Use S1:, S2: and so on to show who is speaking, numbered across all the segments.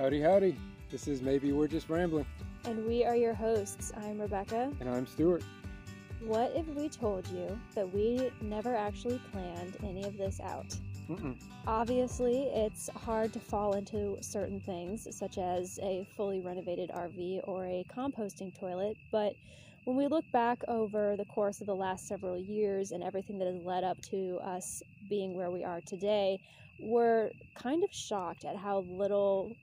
S1: Howdy, howdy. This is Maybe We're Just Rambling,
S2: And we are your hosts. I'm Rebecca.
S1: and I'm Stuart.
S2: What if we told you that we never actually planned any of this out?
S1: Mm-mm.
S2: Obviously, it's hard to fall into certain things, such as a fully renovated RV or a composting toilet, but when we look back over the course of the last several years and everything that has led up to us being where we are today, we're kind of shocked at how little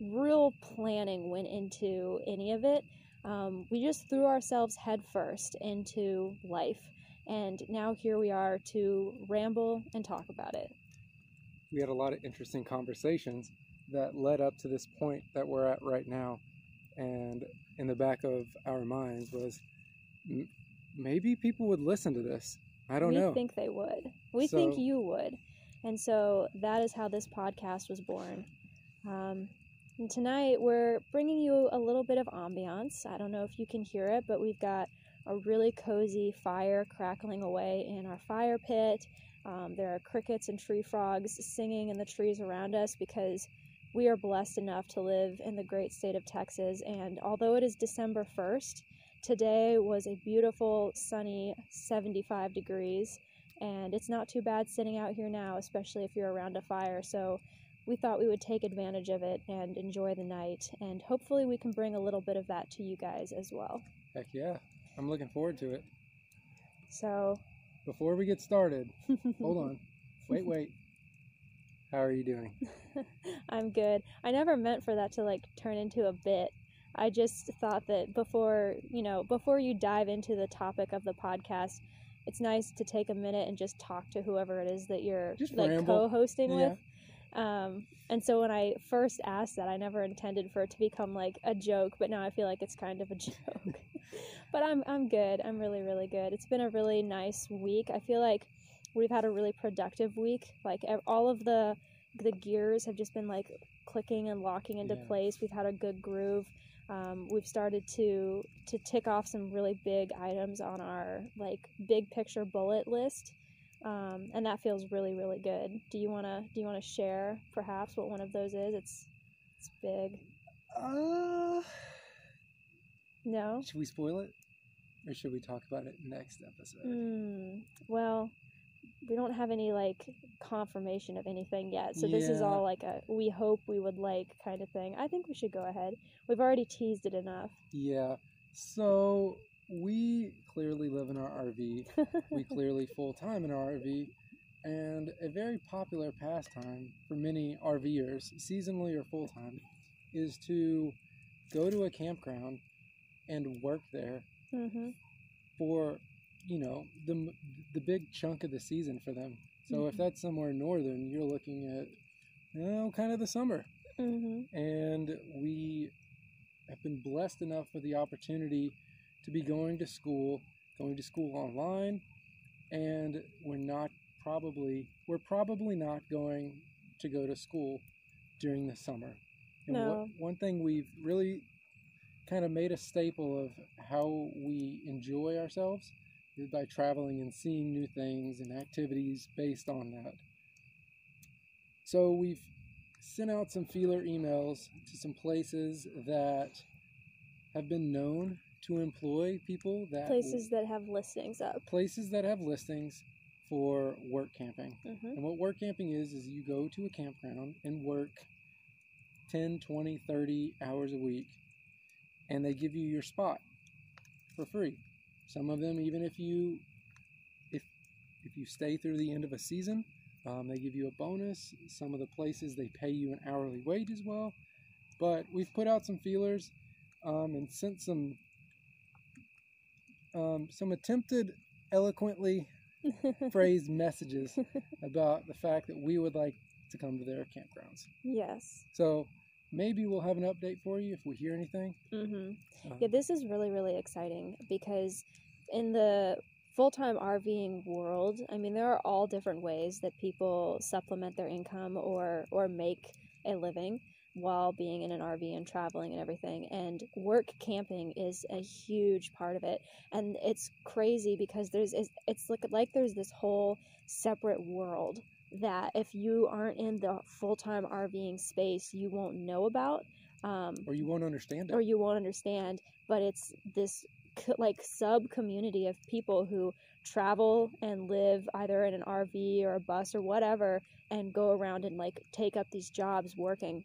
S2: real planning went into any of it. Um, we just threw ourselves headfirst into life, and now here we are to ramble and talk about it.
S1: We had a lot of interesting conversations that led up to this point that we're at right now. And in the back of our minds was m- maybe people would listen to this. I don't
S2: we
S1: know.
S2: We think they would. We
S1: So-
S2: think you would. And so that is how this podcast was born. Um, and tonight we're bringing you a little bit of ambiance. I don't know if you can hear it, but we've got a really cozy fire crackling away in our fire pit. Um, there are crickets and tree frogs singing in the trees around us because we are blessed enough to live in the great state of Texas. And although it is December 1st, today was a beautiful, sunny 75 degrees and it's not too bad sitting out here now, especially if you're around a fire. So we thought we would take advantage of it and enjoy the night, and hopefully we can bring a little bit of that to you guys as well.
S1: Heck yeah. I'm looking forward to it.
S2: So,
S1: Before we get started, hold on. Wait, wait. How are you doing?
S2: I'm good. I never meant for that to like turn into a bit. I just thought that before, you know, before you dive into the topic of the podcast, it's nice to take a minute and just talk to whoever it is that you're
S1: Just
S2: like
S1: ramble.
S2: co-hosting
S1: Yeah.
S2: with. Um, and so when I first asked that, I never intended for it to become like a joke, but now I feel like it's kind of a joke. but I'm I'm good. I'm really really good. It's been a really nice week. I feel like we've had a really productive week. Like all of the the gears have just been like clicking and locking into
S1: Yeah.
S2: place. We've had a good groove. Um, we've started to to tick off some really big items on our like big picture bullet list, um, and that feels really really good. Do you wanna do you wanna share perhaps what one of those is? It's it's big.
S1: Uh,
S2: No.
S1: should we spoil it? Or should we talk about it next episode?
S2: Hmm. Well, we don't have any like confirmation of anything yet. So this is all like a we hope we would like kind of thing. I think we should go ahead. We've already teased it enough.
S1: Yeah. So we clearly live in our RV. we clearly full time in our RV, and a very popular pastime for many RVers, seasonally or full time, is to go to a campground and work there
S2: hmm
S1: for you know the the big chunk of the season for them. So if
S2: Mhm.
S1: that's somewhere northern, you're looking at you know kind of the summer
S2: hmm
S1: and we have been blessed enough with the opportunity to be going to school, going to school online, and we're not probably we're probably not going to go to school during the summer. And
S2: No.
S1: what, one thing we've really kind of made a staple of how we enjoy ourselves is by traveling and seeing new things and activities based on that. So we've sent out some feeler emails to some places that have been known to employ people that
S2: Places that have listings up.
S1: places that have listings for work camping.
S2: hmm
S1: And what work camping is is you go to a campground and work 10, 20, 30 hours a week and they give you your spot for free. Some of them even if you if if you stay through the end of a season, um, they give you a bonus. Some of the places they pay you an hourly wage as well. But we've put out some feelers um, and sent some um, some attempted eloquently phrased messages about the fact that we would like to come to their campgrounds.
S2: yes.
S1: So maybe we'll have an update for you if we hear anything.
S2: hmm
S1: Um,
S2: Yeah, this is really, really exciting because in the full time RVing world, I mean, there are all different ways that people supplement their income or, or make a living while being in an RV and traveling and everything. And work camping is a huge part of it. And it's crazy because there's it's, like, like there's this whole separate world that if you aren't in the full time RVing space, you won't know about. Um,
S1: or you won't understand it.
S2: or you won't understand. But it's this like sub community of people who travel and live either in an RV or a bus or whatever and go around and like take up these jobs working.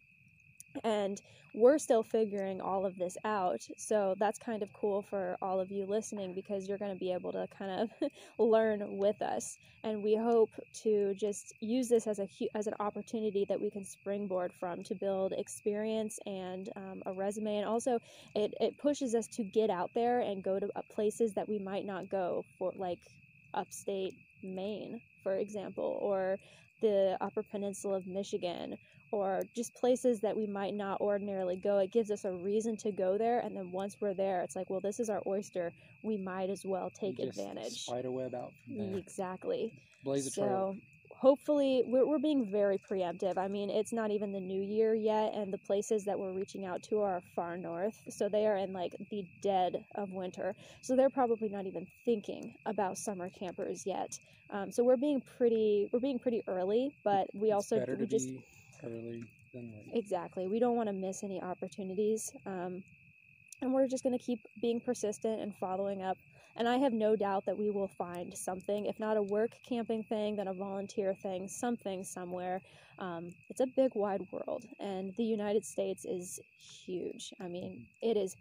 S2: And we're still figuring all of this out. So that's kind of cool for all of you listening because you're going to be able to kind of learn with us. And we hope to just use this as a as an opportunity that we can springboard from to build experience and um, a resume. And also, it, it pushes us to get out there and go to uh, places that we might not go for, like upstate Maine, for example, or the Upper Peninsula of Michigan, or just places that we might not ordinarily go. It gives us a reason to go there, and then once we're there, it's like, well, this is our oyster. We might as well take
S1: You just
S2: advantage.
S1: Spider web out.
S2: Exactly.
S1: Blaze a trail.
S2: So hopefully we're, we're being very preemptive. I mean, it's not even the new year yet, and the places that we're reaching out to are far north. So they are in like the dead of winter. So they're probably not even thinking about summer campers yet. Um, so we're being pretty we're being pretty early, but we
S1: It's
S2: also we just
S1: be
S2: Exactly. We don't want to miss any opportunities. Um, and we're just going to keep being persistent and following up. And I have no doubt that we will find something, if not a work camping thing, then a volunteer thing, something somewhere. Um, it's a big, wide world. And the United States is huge. I mean, it is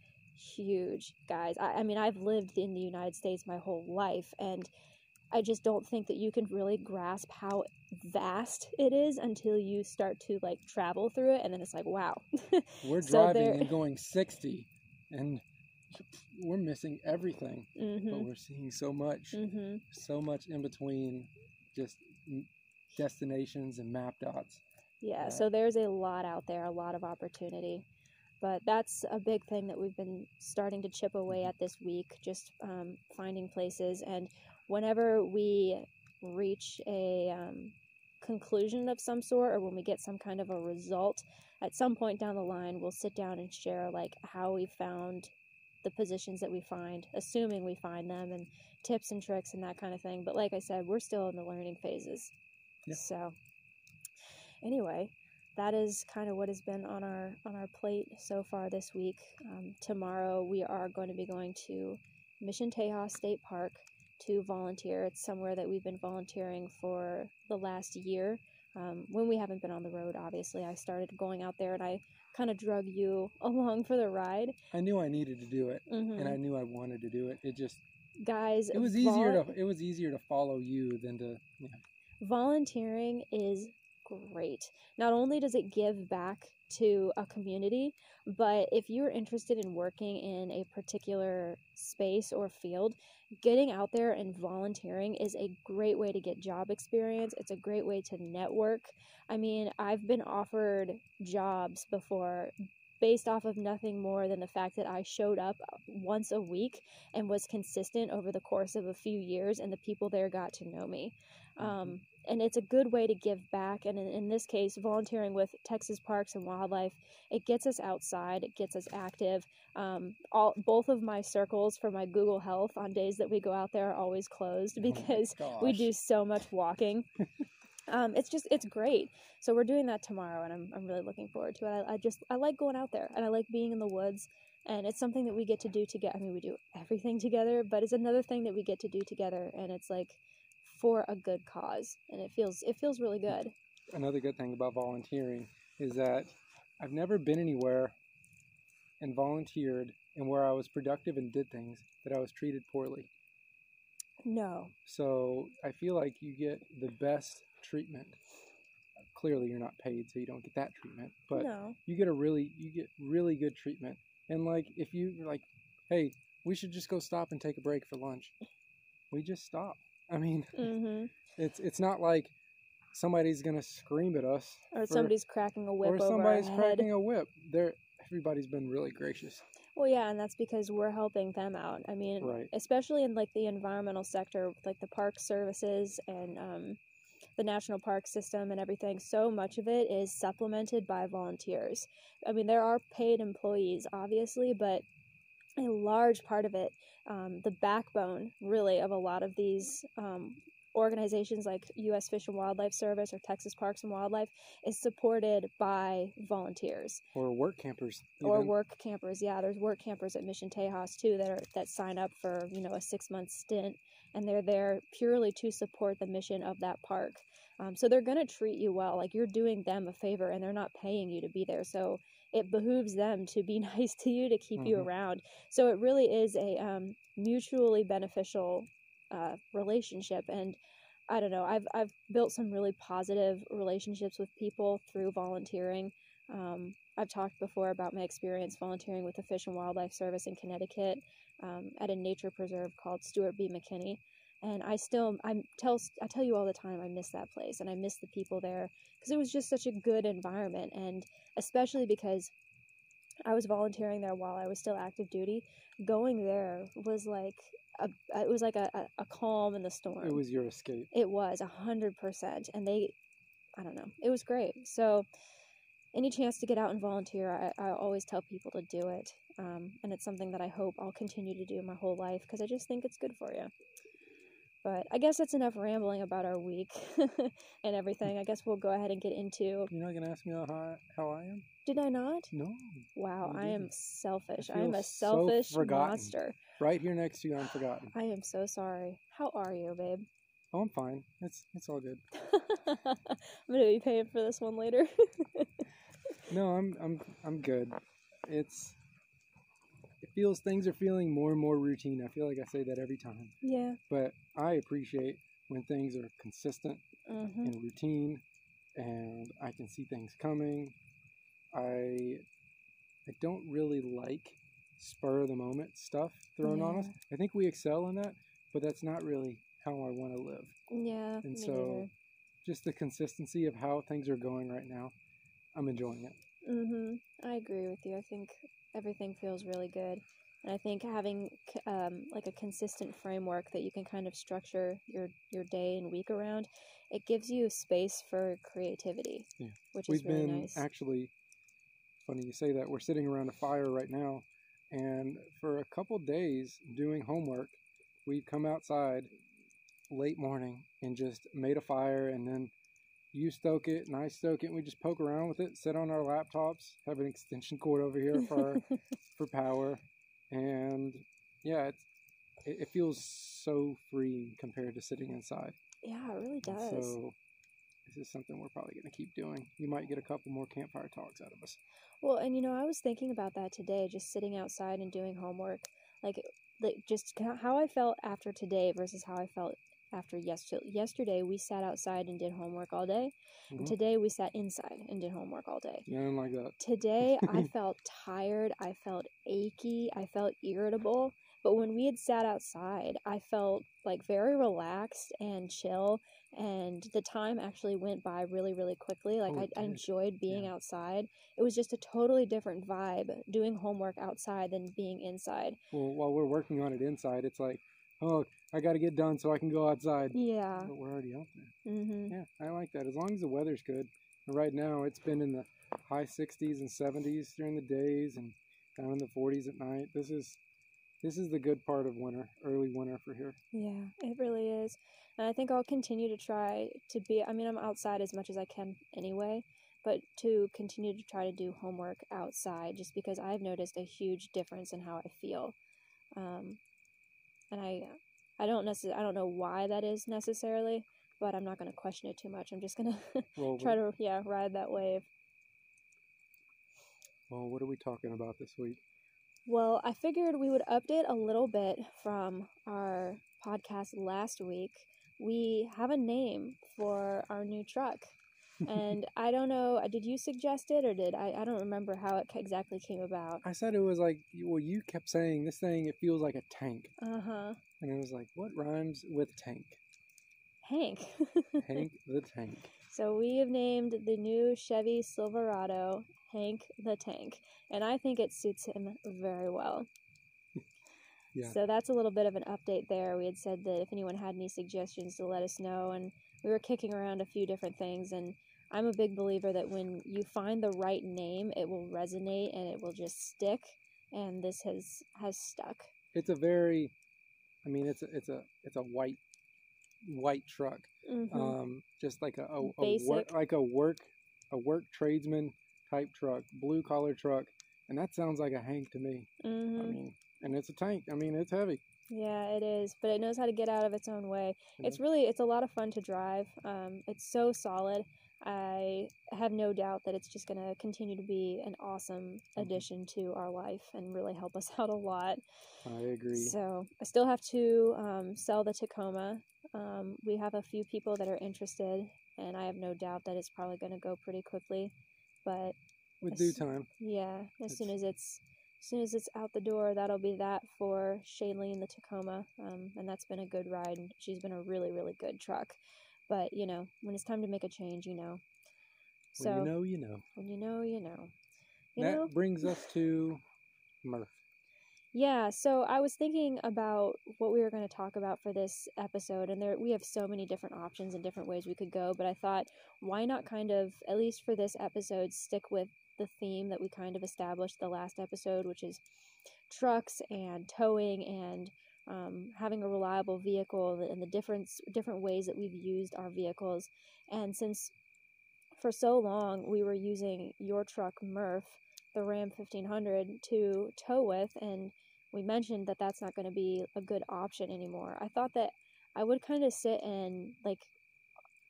S2: huge, guys. I, I mean, I've lived in the United States my whole life. And I just don't think that you can really grasp how vast it is until you start to like travel through it and then it's like wow
S1: We're
S2: So
S1: driving
S2: there-
S1: and going 60, and we're missing everything. But
S2: mhm
S1: we're seeing so much,
S2: mhm
S1: so much in between just destinations and map dots.
S2: yeah
S1: Yeah.
S2: so there's a lot out there a lot of opportunity but that's a big thing that we've been starting to chip away at this week just um, finding places and whenever we reach a um, conclusion of some sort or when we get some kind of a result at some point down the line we'll sit down and share like how we found the positions that we find assuming we find them and tips and tricks and that kind of thing. But like i said we're still in the learning phases.
S1: Yeah.
S2: so anyway that is kind of what has been on our on our plate so far this week. Um, tomorrow we are going to be going to mission tejas state park to volunteer it's somewhere that we've been volunteering for the last year um, when we haven't been on the road obviously i started going out there and i kind of drug you along for the ride
S1: I knew I needed to do it,
S2: Mhm.
S1: and I knew I wanted to do it. It just
S2: guys
S1: it was
S2: vol-
S1: easier to it was easier to follow you than to you know,
S2: volunteering is great. Not only does it give back to a community, but if you're interested in working in a particular space or field, getting out there and volunteering is a great way to get job experience. It's a great way to network. I mean, I've been offered jobs before based off of nothing more than the fact that I showed up once a week and was consistent over the course of a few years, and the people there got to know me. Um, and it's a good way to give back. And in, in this case, volunteering with Texas Parks and Wildlife, it gets us outside, it gets us active. Um, all both of my circles for my Google Health on days that we go out there are always closed
S1: Oh
S2: because we do so much walking. um, it's just it's great. So we're doing that tomorrow, and I'm I'm really looking forward to it. I, I just I like going out there, and I like being in the woods, and it's something that we get to do together. I mean, we do everything together, but it's another thing that we get to do together, and it's like for a good cause, and it feels it feels really good.
S1: another good thing about volunteering is that I've never been anywhere and volunteered and where I was productive and did things that I was treated poorly.
S2: No,
S1: So I feel like you get the best treatment. Clearly, you're not paid, so you don't get that treatment. But
S2: no,
S1: you get a really, you get really good treatment. And like, if you like, hey, we should just go stop and take a break for lunch. We just stop. I mean,
S2: hmm
S1: it's it's not like somebody's gonna scream at us
S2: or
S1: for-
S2: somebody's cracking a whip
S1: or
S2: over our
S1: somebody's
S2: head.
S1: cracking a whip. They're everybody's been really gracious.
S2: Well, yeah, and that's because we're helping them out. I mean,
S1: Right.
S2: especially in like the environmental sector, like the park services and um, the national park system and everything. So much of it is supplemented by volunteers. I mean, there are paid employees, obviously, but a large part of it, um, the backbone really of a lot of these um, organizations like U.S. Fish and Wildlife Service or Texas Parks and Wildlife is supported by volunteers
S1: or work campers.
S2: or work campers. Yeah, there's work campers at Mission Tejas too that are that sign up for you know a six month stint, and they're there purely to support the mission of that park. Um, so they're gonna treat you well, like you're doing them a favor, and they're not paying you to be there. So it behooves them to be nice to you to keep you
S1: Mhm.
S2: around. So it really is a um, mutually beneficial uh, relationship, and I don't know. I've I've built some really positive relationships with people through volunteering. Um, I've talked before about my experience volunteering with the Fish and Wildlife Service in Connecticut um, at a nature preserve called Stewart B. McKinney, and I still I tell I tell you all the time I miss that place and I miss the people there because it was just such a good environment, and especially because I was volunteering there while I was still active duty. Going there was like a it was like a, a, calm in the storm.
S1: It was your escape.
S2: It was a hundred percent, and they, I don't know, it was great. So, any chance to get out and volunteer, I, I always tell people to do it, um, and it's something that I hope I'll continue to do my whole life because I just think it's good for you. But I guess that's enough rambling about our week and mm. everything. I guess we'll go ahead and get into.
S1: You're not gonna ask me how I, how I am?
S2: Did I not?
S1: No.
S2: Wow, I am selfish.
S1: I
S2: I am a selfish
S1: forgotten.
S2: monster.
S1: Right here next to you, I'm forgotten.
S2: I am so sorry. How are you, babe?
S1: Oh, I'm fine. It's it's all good.
S2: I'm gonna be paying for this one later.
S1: No, I'm I'm I'm good. It's it feels things are feeling more and more routine. I feel like I say that every time,
S2: yeah.
S1: but I appreciate when things are consistent
S2: Mm-hmm.
S1: and routine, and I can see things coming. I I don't really like spur of the moment stuff thrown on us. I think we excel in that, but that's not really how I want to live.
S2: Yeah.
S1: And so
S2: neither.
S1: just the consistency of how things are going right now, I'm enjoying it.
S2: Mhm. I agree with you. I think everything feels really good, and I think having c- um, like a consistent framework that you can kind of structure your your day and week around, it gives you space for creativity,
S1: Yeah.
S2: which
S1: We've
S2: is really
S1: been
S2: nice.
S1: actually funny you say that. We're sitting around a fire right now, and for a couple days doing homework, we've come outside late morning and just made a fire, and then you stoke it and I stoke it, and we just poke around with it, sit on our laptops, have an extension cord over here for for power, and yeah, it, it feels so free compared to sitting inside.
S2: yeah, it really
S1: And
S2: does.
S1: So this is something we're probably going to keep doing. You might get a couple more campfire talks out of us.
S2: Well, and you know, I was thinking about that today, just sitting outside and doing homework, like, like just how I felt after today versus how I felt after yesterday. Yesterday we sat outside and did homework all day. and
S1: Mhm.
S2: Today we sat inside and did homework all day.
S1: Yeah, like that.
S2: Today I felt tired, I felt achy, I felt irritable. But when we had sat outside, I felt like very relaxed and chill, and the time actually went by really, really quickly. Like
S1: Oh,
S2: I, I enjoyed being
S1: Yeah.
S2: outside. It was just a totally different vibe doing homework outside than being inside.
S1: Well, while we're working on it inside, it's like, oh, I got to get done so I can go outside.
S2: Yeah.
S1: But we're already out there.
S2: Mm-hmm.
S1: Yeah, I like that. As long as the weather's good. And right now, it's been in the high 60s and 70s during the days, and down in the 40s at night. This is this is the good part of winter, early winter for here.
S2: Yeah, it really is. And I think I'll continue to try to be, I mean, I'm outside as much as I can anyway, but to continue to try to do homework outside just because I've noticed a huge difference in how I feel. Um, and I, I don't necessarily, I don't know why that is necessarily, but I'm not going to question it too much. I'm just going to try to, yeah, ride that wave.
S1: well, what are we talking about this week?
S2: Well, I figured we would update a little bit from our podcast last week. We have a name for our new truck. And I don't know, uh, did you suggest it or did I? I don't remember how it exactly came about.
S1: I said it was like, well, you kept saying this thing, it feels like a tank.
S2: Uh huh.
S1: And I was like, what rhymes with tank?
S2: Hank.
S1: Hank the Tank.
S2: so we have named the new Chevy Silverado Hank the Tank. And I think it suits him very well.
S1: Yeah.
S2: So that's a little bit of an update there. We had said that if anyone had any suggestions to let us know, and we were kicking around a few different things. And I'm a big believer that when you find the right name, it will resonate and it will just stick. And this has has stuck.
S1: It's a very, I mean, it's a, it's a, it's a white white truck,
S2: Mhm.
S1: um, just like a, a, a work, like a work a work tradesman type truck, blue collar truck, and that sounds like a Hank to me. I
S2: Mhm.
S1: mean, and it's a tank. I mean, it's heavy.
S2: Yeah, it is, but it knows how to get out of its own way.
S1: you
S2: It's really it's a lot of fun to drive. Um, it's so solid. I have no doubt that it's just going to continue to be an awesome
S1: Mhm.
S2: addition to our life and really help us out a lot.
S1: I agree.
S2: So I still have to um, sell the Tacoma. Um, we have a few people that are interested, and I have no doubt that it's probably going to go pretty quickly. But
S1: With due time.
S2: yeah, as soon as it's as soon as it's out the door, that'll be that for Shailene the Tacoma, um, and that's been a good ride. She's been a really really good truck, but you know when it's time to make a change, you know. So
S1: when you know, you know.
S2: when you know, you know. You
S1: that
S2: know,
S1: brings us to Murph.
S2: Yeah, so I was thinking about what we were going to talk about for this episode, and there we have so many different options and different ways we could go. But I thought, why not kind of, at least for this episode, stick with the theme that we kind of established the last episode, which is trucks and towing and um, having a reliable vehicle and the different different ways that we've used our vehicles. And since for so long we were using your truck Murph, the Ram 1500, to tow with, and we mentioned that that's not going to be a good option anymore. I thought that I would kind of sit and like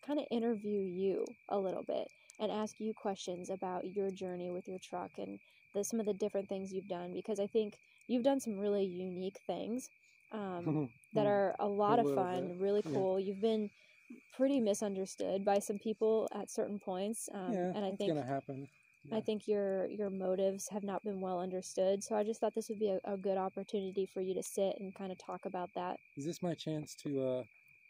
S2: kind of interview you a little bit and ask you questions about your journey with your truck and the, some of the different things you've done because I think you've done some really unique things um, that
S1: Mm,
S2: are a lot of fun,
S1: bit,
S2: really
S1: yeah.
S2: cool. You've been pretty misunderstood by some people at certain points, um,
S1: yeah,
S2: and I
S1: it's
S2: think
S1: gonna happen.
S2: I think your your motives have not been well understood. So I just thought this would be a, a good opportunity for you to sit and kind of talk about that.
S1: Is this my chance to uh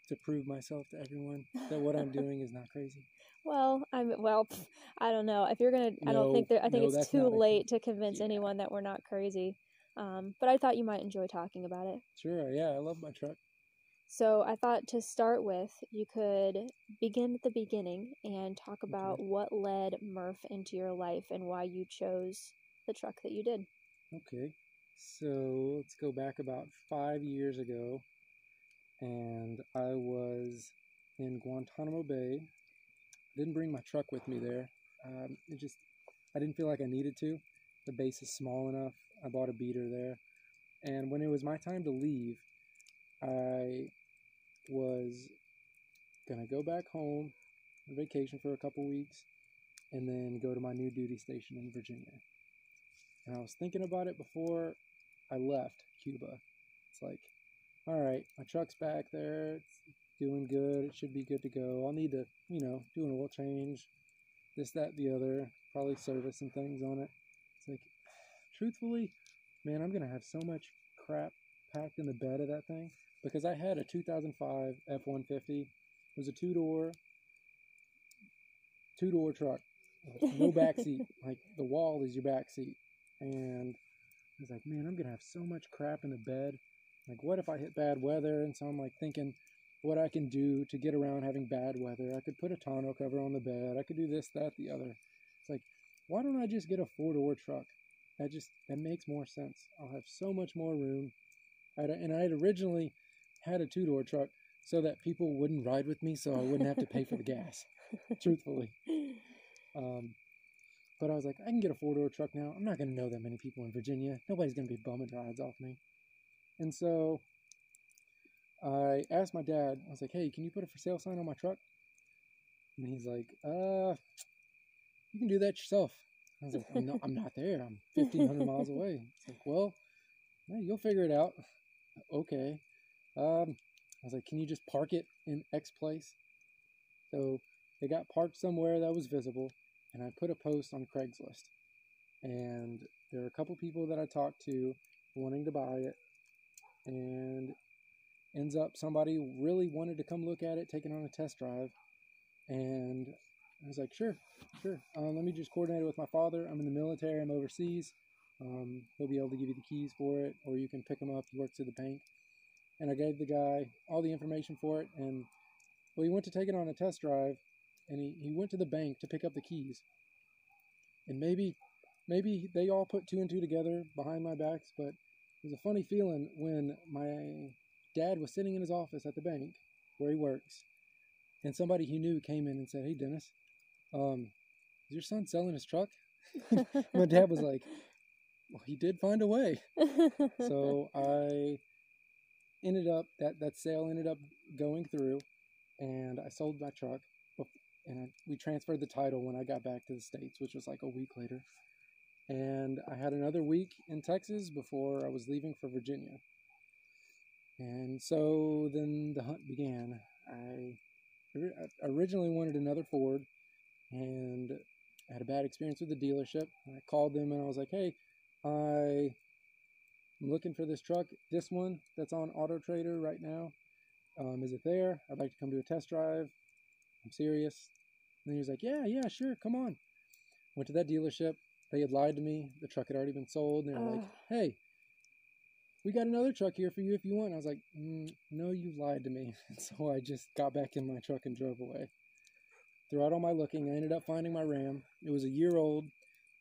S1: to prove myself to everyone that what I'm doing is not crazy?
S2: Well, I'm well. pff, I don't know if you're gonna. I don't think that. I think
S1: no,
S2: it's too
S1: a-
S2: late to convince
S1: Yeah.
S2: anyone that we're not crazy. Um, but I thought you might enjoy talking about it.
S1: Sure, yeah, I love my truck.
S2: So I thought to start with, you could begin at the beginning and talk about what led Murph into your life and why you chose the truck that you did.
S1: Okay, so let's go back about five years ago, and I was in Guantanamo Bay. Didn't bring my truck with me there. Um, it just I didn't feel like I needed to. The base is small enough. I bought a beater there, and when it was my time to leave, I was gonna go back home on vacation for a couple weeks, and then go to my new duty station in Virginia. And I was thinking about it before I left Cuba. It's like, all right, my truck's back there. It's doing good. It should be good to go. I'll need to, you know, do an oil change, this, that, the other, probably service some things on it. It's like, truthfully, man, I'm going to have so much crap packed in the bed of that thing because I had a 2005 F 150. It was a two door, two door truck. No back seat. Like the wall is your back seat. And I was like, man, I'm gonna have so much crap in the bed. Like, what if I hit bad weather? And so I'm like thinking what I can do to get around having bad weather. I could put a tonneau cover on the bed. I could do this, that, the other. It's like, why don't I just get a four door truck? That just that makes more sense. I'll have so much more room. And I had originally had a two door truck so that people wouldn't ride with me, so I wouldn't have to pay for the gas. Truthfully. Um, but I was like, I can get a four door truck now. I'm not going to know that many people in Virginia. Nobody's going to be bumming rides off me. And so I asked my dad, I was like, hey, can you put a for sale sign on my truck? And he's like, uh, you can do that yourself. I was like, I'm not, I'm not there. I'm 1,500 miles away. It's like, well, yeah, you'll figure it out. Okay. Um, I was like, can you just park it in X place? So it got parked somewhere that was visible and I put a post on Craigslist. And there are a couple people that I talked to wanting to buy it, and ends up somebody really wanted to come look at it, take it on a test drive, and I was like, sure, sure. Uh, let me just coordinate it with my father. I'm in the military. I'm overseas. Um, he'll be able to give you the keys for it, or you can pick them up. He works at the bank. And I gave the guy all the information for it, and well, he went to take it on a test drive, and he, he went to the bank to pick up the keys. And maybe maybe they all put two and two together behind my backs, but it was a funny feeling when my dad was sitting in his office at the bank where he works, and somebody he knew came in and said, "Hey, Dennis, um, is your son selling his truck?" My dad was like, "Well, he did find a way." so I ended up that that sale ended up going through, and I sold my truck, and I, we transferred the title when I got back to the states, which was like a week later. And I had another week in Texas before I was leaving for Virginia. And so then the hunt began. I originally wanted another Ford, and I had a bad experience with the dealership. I called them and I was like, "Hey, I'm looking for this truck. This one that's on Auto Trader right now. Um, is it there? I'd like to come do a test drive. I'm serious. And he was like, Yeah, yeah, sure, come on. Went to that dealership. They had lied to me. The truck had already been sold. And they were like, Hey, we got another truck here for you if you want. And I was like, mm, No, you lied to me. And so I just got back in my truck and drove away. Throughout all my looking, I ended up finding my Ram. It was a year old,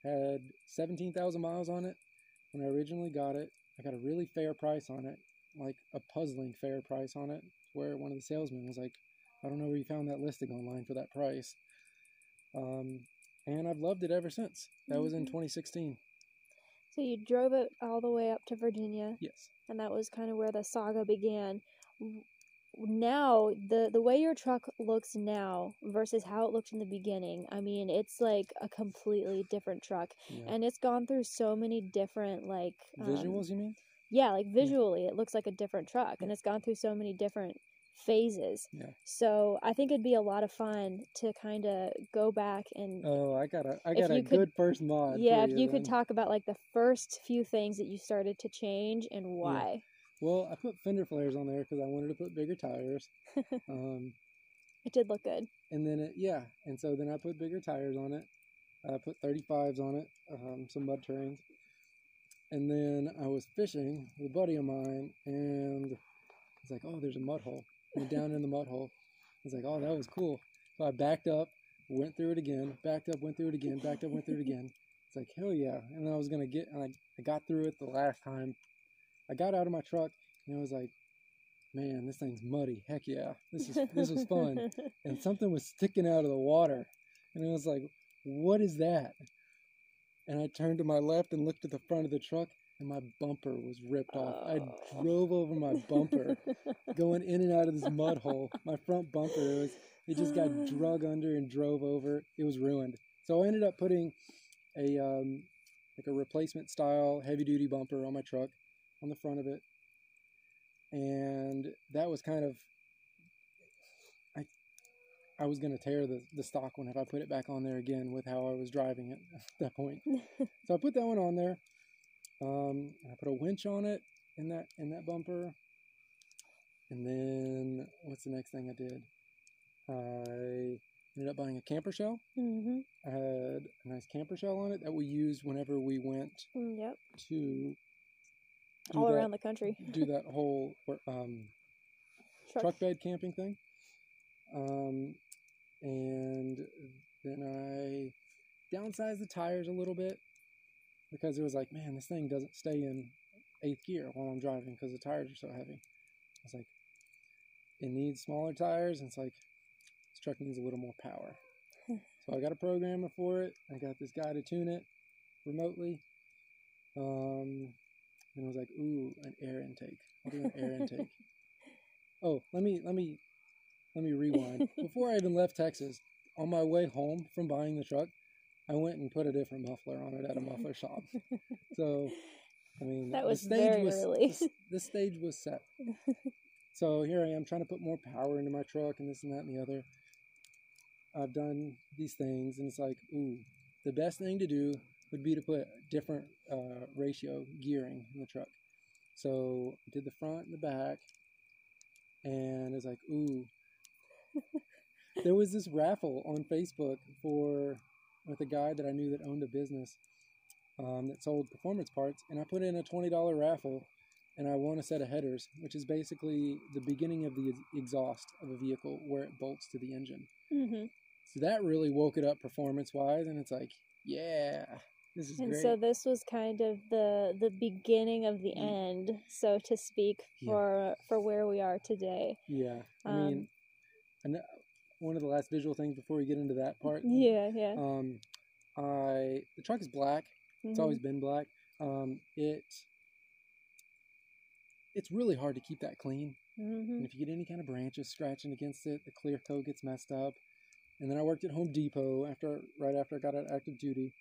S1: had 17,000 miles on it when I originally got it. I got a really fair price on it, like a puzzling fair price on it, where one of the salesmen was like, I don't know where you found that listing online for that price. Um, and I've loved it ever since. That mm-hmm. was in mm-hmm. 2016.
S2: So you drove it all the way up to Virginia.
S1: Yes.
S2: And that was kind of where the saga began. Now, the the way your truck looks now versus how it looked in the beginning, I mean, it's like a completely different truck, yeah. and it's gone through so many different like
S1: um, visuals. You mean?
S2: Yeah, like visually, yeah. it looks like a different truck, and it's gone through so many different phases.
S1: Yeah.
S2: So I think it'd be a lot of fun to kind of go back and.
S1: Oh, I got a I got a could, good first mod.
S2: Yeah,
S1: if
S2: you, you could talk about like the first few things that you started to change and why. Yeah.
S1: Well, I put fender flares on there because I wanted to put bigger tires. um,
S2: it did look good.
S1: And then it, yeah, and so then I put bigger tires on it. I put 35s on it, um, some mud terrains. And then I was fishing with a buddy of mine, and it's like, oh, there's a mud hole went down in the mud hole. I was like, oh, that was cool. So I backed up, went through it again, backed up, went through it again, backed up, went through it again. It's like, hell yeah. And then I was going to get, and I, I got through it the last time. I got out of my truck and I was like, man, this thing's muddy. Heck yeah. This is, this was fun. and something was sticking out of the water. And I was like, what is that? And I turned to my left and looked at the front of the truck and my bumper was ripped off. Oh. I drove over my bumper going in and out of this mud hole. My front bumper it was it just got drug under and drove over. It was ruined. So I ended up putting a um, like a replacement style heavy duty bumper on my truck on the front of it. And that was kind of I I was gonna tear the, the stock one if I put it back on there again with how I was driving it at that point. so I put that one on there um, I put a winch on it in that in that bumper. And then what's the next thing I did? I ended up buying a camper shell.
S2: Mm-hmm.
S1: I had a nice camper shell on it that we used whenever we went
S2: mm, yep.
S1: to
S2: all that, around the country.
S1: do that whole um, truck. truck bed camping thing. Um, and then I downsized the tires a little bit because it was like, man, this thing doesn't stay in eighth gear while I'm driving because the tires are so heavy. I was like, it needs smaller tires, and it's like, this truck needs a little more power. so I got a programmer for it. I got this guy to tune it remotely. Um, and I was like, ooh, an air intake. I'll do an air intake. Oh, let me let me let me rewind. Before I even left Texas, on my way home from buying the truck, I went and put a different muffler on it at a muffler shop. So, I mean,
S2: that was the stage very
S1: was,
S2: early.
S1: the, the stage was set. so here I am trying to put more power into my truck and this and that and the other. I've done these things, and it's like, ooh, the best thing to do would be to put different uh, ratio gearing in the truck. So I did the front and the back, and it's like, ooh. there was this raffle on Facebook for with a guy that I knew that owned a business um, that sold performance parts, and I put in a twenty dollar raffle, and I won a set of headers, which is basically the beginning of the exhaust of a vehicle where it bolts to the engine.
S2: Mm-hmm.
S1: So that really woke it up performance wise, and it's like, yeah, This is
S2: And
S1: great.
S2: so this was kind of the the beginning of the end, so to speak,
S1: Yeah.
S2: for for where we are today.
S1: yeah, I
S2: Um,
S1: mean, and uh, one of the last visual things before we get into that part.
S2: Yeah, yeah.
S1: Um, I the truck is black. It's always been black. Um, it it's really hard to keep that clean.
S2: hmm
S1: And if you get any kind of branches scratching against it, the clear coat gets messed up. And then I worked at Home Depot after right after I got out of active duty,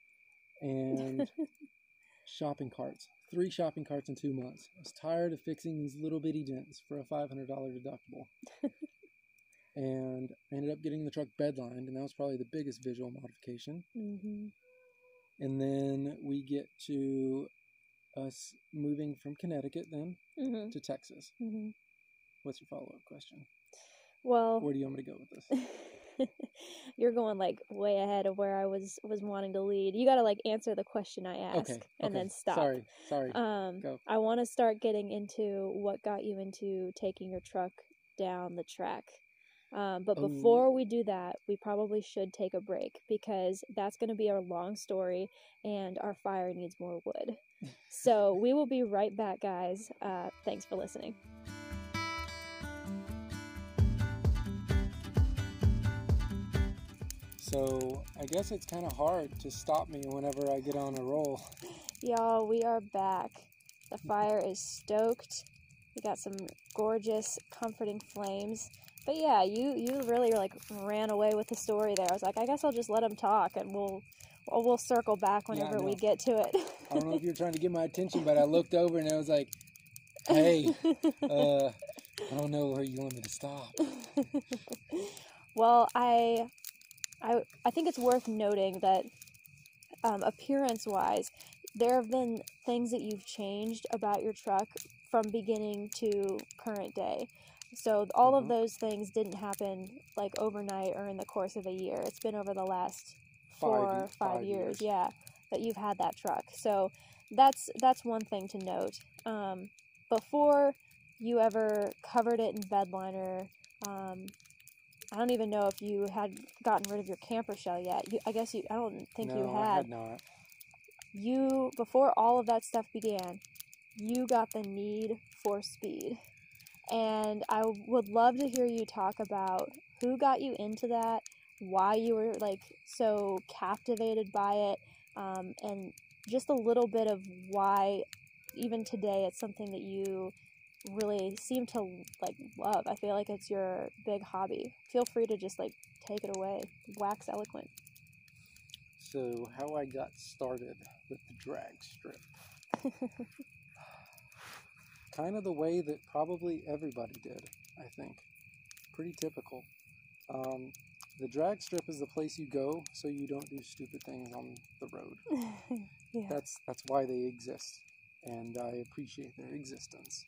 S1: and shopping carts, three shopping carts in two months. I was tired of fixing these little bitty dents for a five hundred dollar deductible, and I ended up getting the truck bedlined, and that was probably the biggest visual modification.
S2: hmm
S1: And then we get to us moving from Connecticut then
S2: hmm
S1: to Texas.
S2: hmm
S1: What's your follow up question?
S2: Well,
S1: Where do you want me to go with this?
S2: you're going like way ahead of where I was was wanting to lead. You got to like answer the question I ask
S1: Okay.
S2: and
S1: okay.
S2: then stop.
S1: Sorry. Sorry.
S2: Um,
S1: Go.
S2: I want to start getting into what got you into taking your truck down the track. Um, but
S1: Oh.
S2: before we do that, we probably should take a break because that's going to be a long story and our fire needs more wood. so we will be right back, guys. Uh, thanks for listening.
S1: So I guess it's kind of hard to stop me whenever I get on a roll.
S2: Y'all, we are back. The fire is stoked. We got some gorgeous, comforting flames. But yeah, you you really like ran away with the story there. I was like, I guess I'll just let him talk, and we'll we'll, circle back
S1: Yeah,
S2: whenever we get to it.
S1: I don't know if you're trying to get my attention, but I looked over and I was like, "Hey, uh, I don't know where you want me to stop."
S2: well, I, I, I think it's worth noting that um, appearance-wise, there have been things that you've changed about your truck from beginning to current day. So all of
S1: Mhm.
S2: those things didn't happen like overnight or in the course of a year. It's been over the last four,
S1: Five
S2: five,
S1: ye- five
S2: years,
S1: years.
S2: yeah, that you've had that truck. So that's that's one thing to note. Um, before you ever covered it in bedliner, um, I don't even know if you had gotten rid of your camper shell yet. You, I guess you. I don't think
S1: no,
S2: you
S1: I
S2: had.
S1: had not.
S2: You before all of that stuff began, you got the need for speed, and I would love to hear you talk about who got you into that, why you were like so captivated by it, um, and just a little bit of why even today it's something that you really seem to like love. I feel like it's your big hobby. Feel free to just like take it away. Wax eloquent.
S1: So how I got started with the drag strip. kind of the way that probably everybody did, I think. Pretty typical. Um, the drag strip is the place you go so you don't do stupid things on the road.
S2: yeah.
S1: That's that's why they exist, and I appreciate their existence.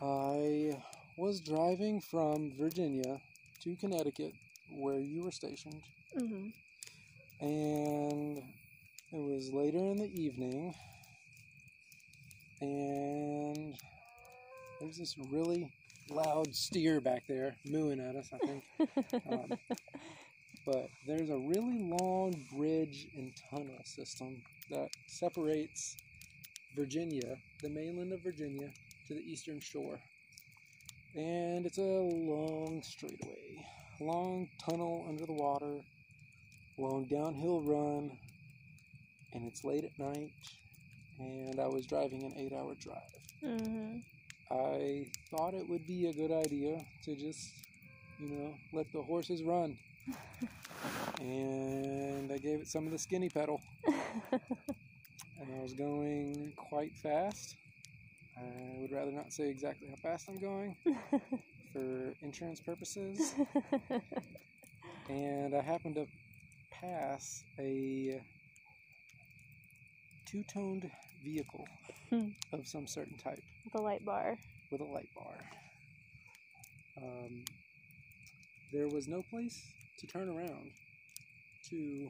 S1: I was driving from Virginia to Connecticut, where you were stationed,
S2: hmm
S1: and it was later in the evening, and there's this really loud steer back there mooing at us, I think. Um, but there's a really long bridge and tunnel system that separates Virginia, the mainland of Virginia, to the eastern shore. And it's a long straightaway, long tunnel under the water, long downhill run, and it's late at night, and I was driving an eight hour drive.
S2: hmm
S1: I thought it would be a good idea to just, you know, let the horses run. and I gave it some of the skinny pedal. and I was going quite fast. I would rather not say exactly how fast I'm going for insurance purposes. And I happened to pass a two toned vehicle
S2: Hmm.
S1: of some certain type
S2: With a light bar.
S1: with a light bar. Um, there was no place to turn around to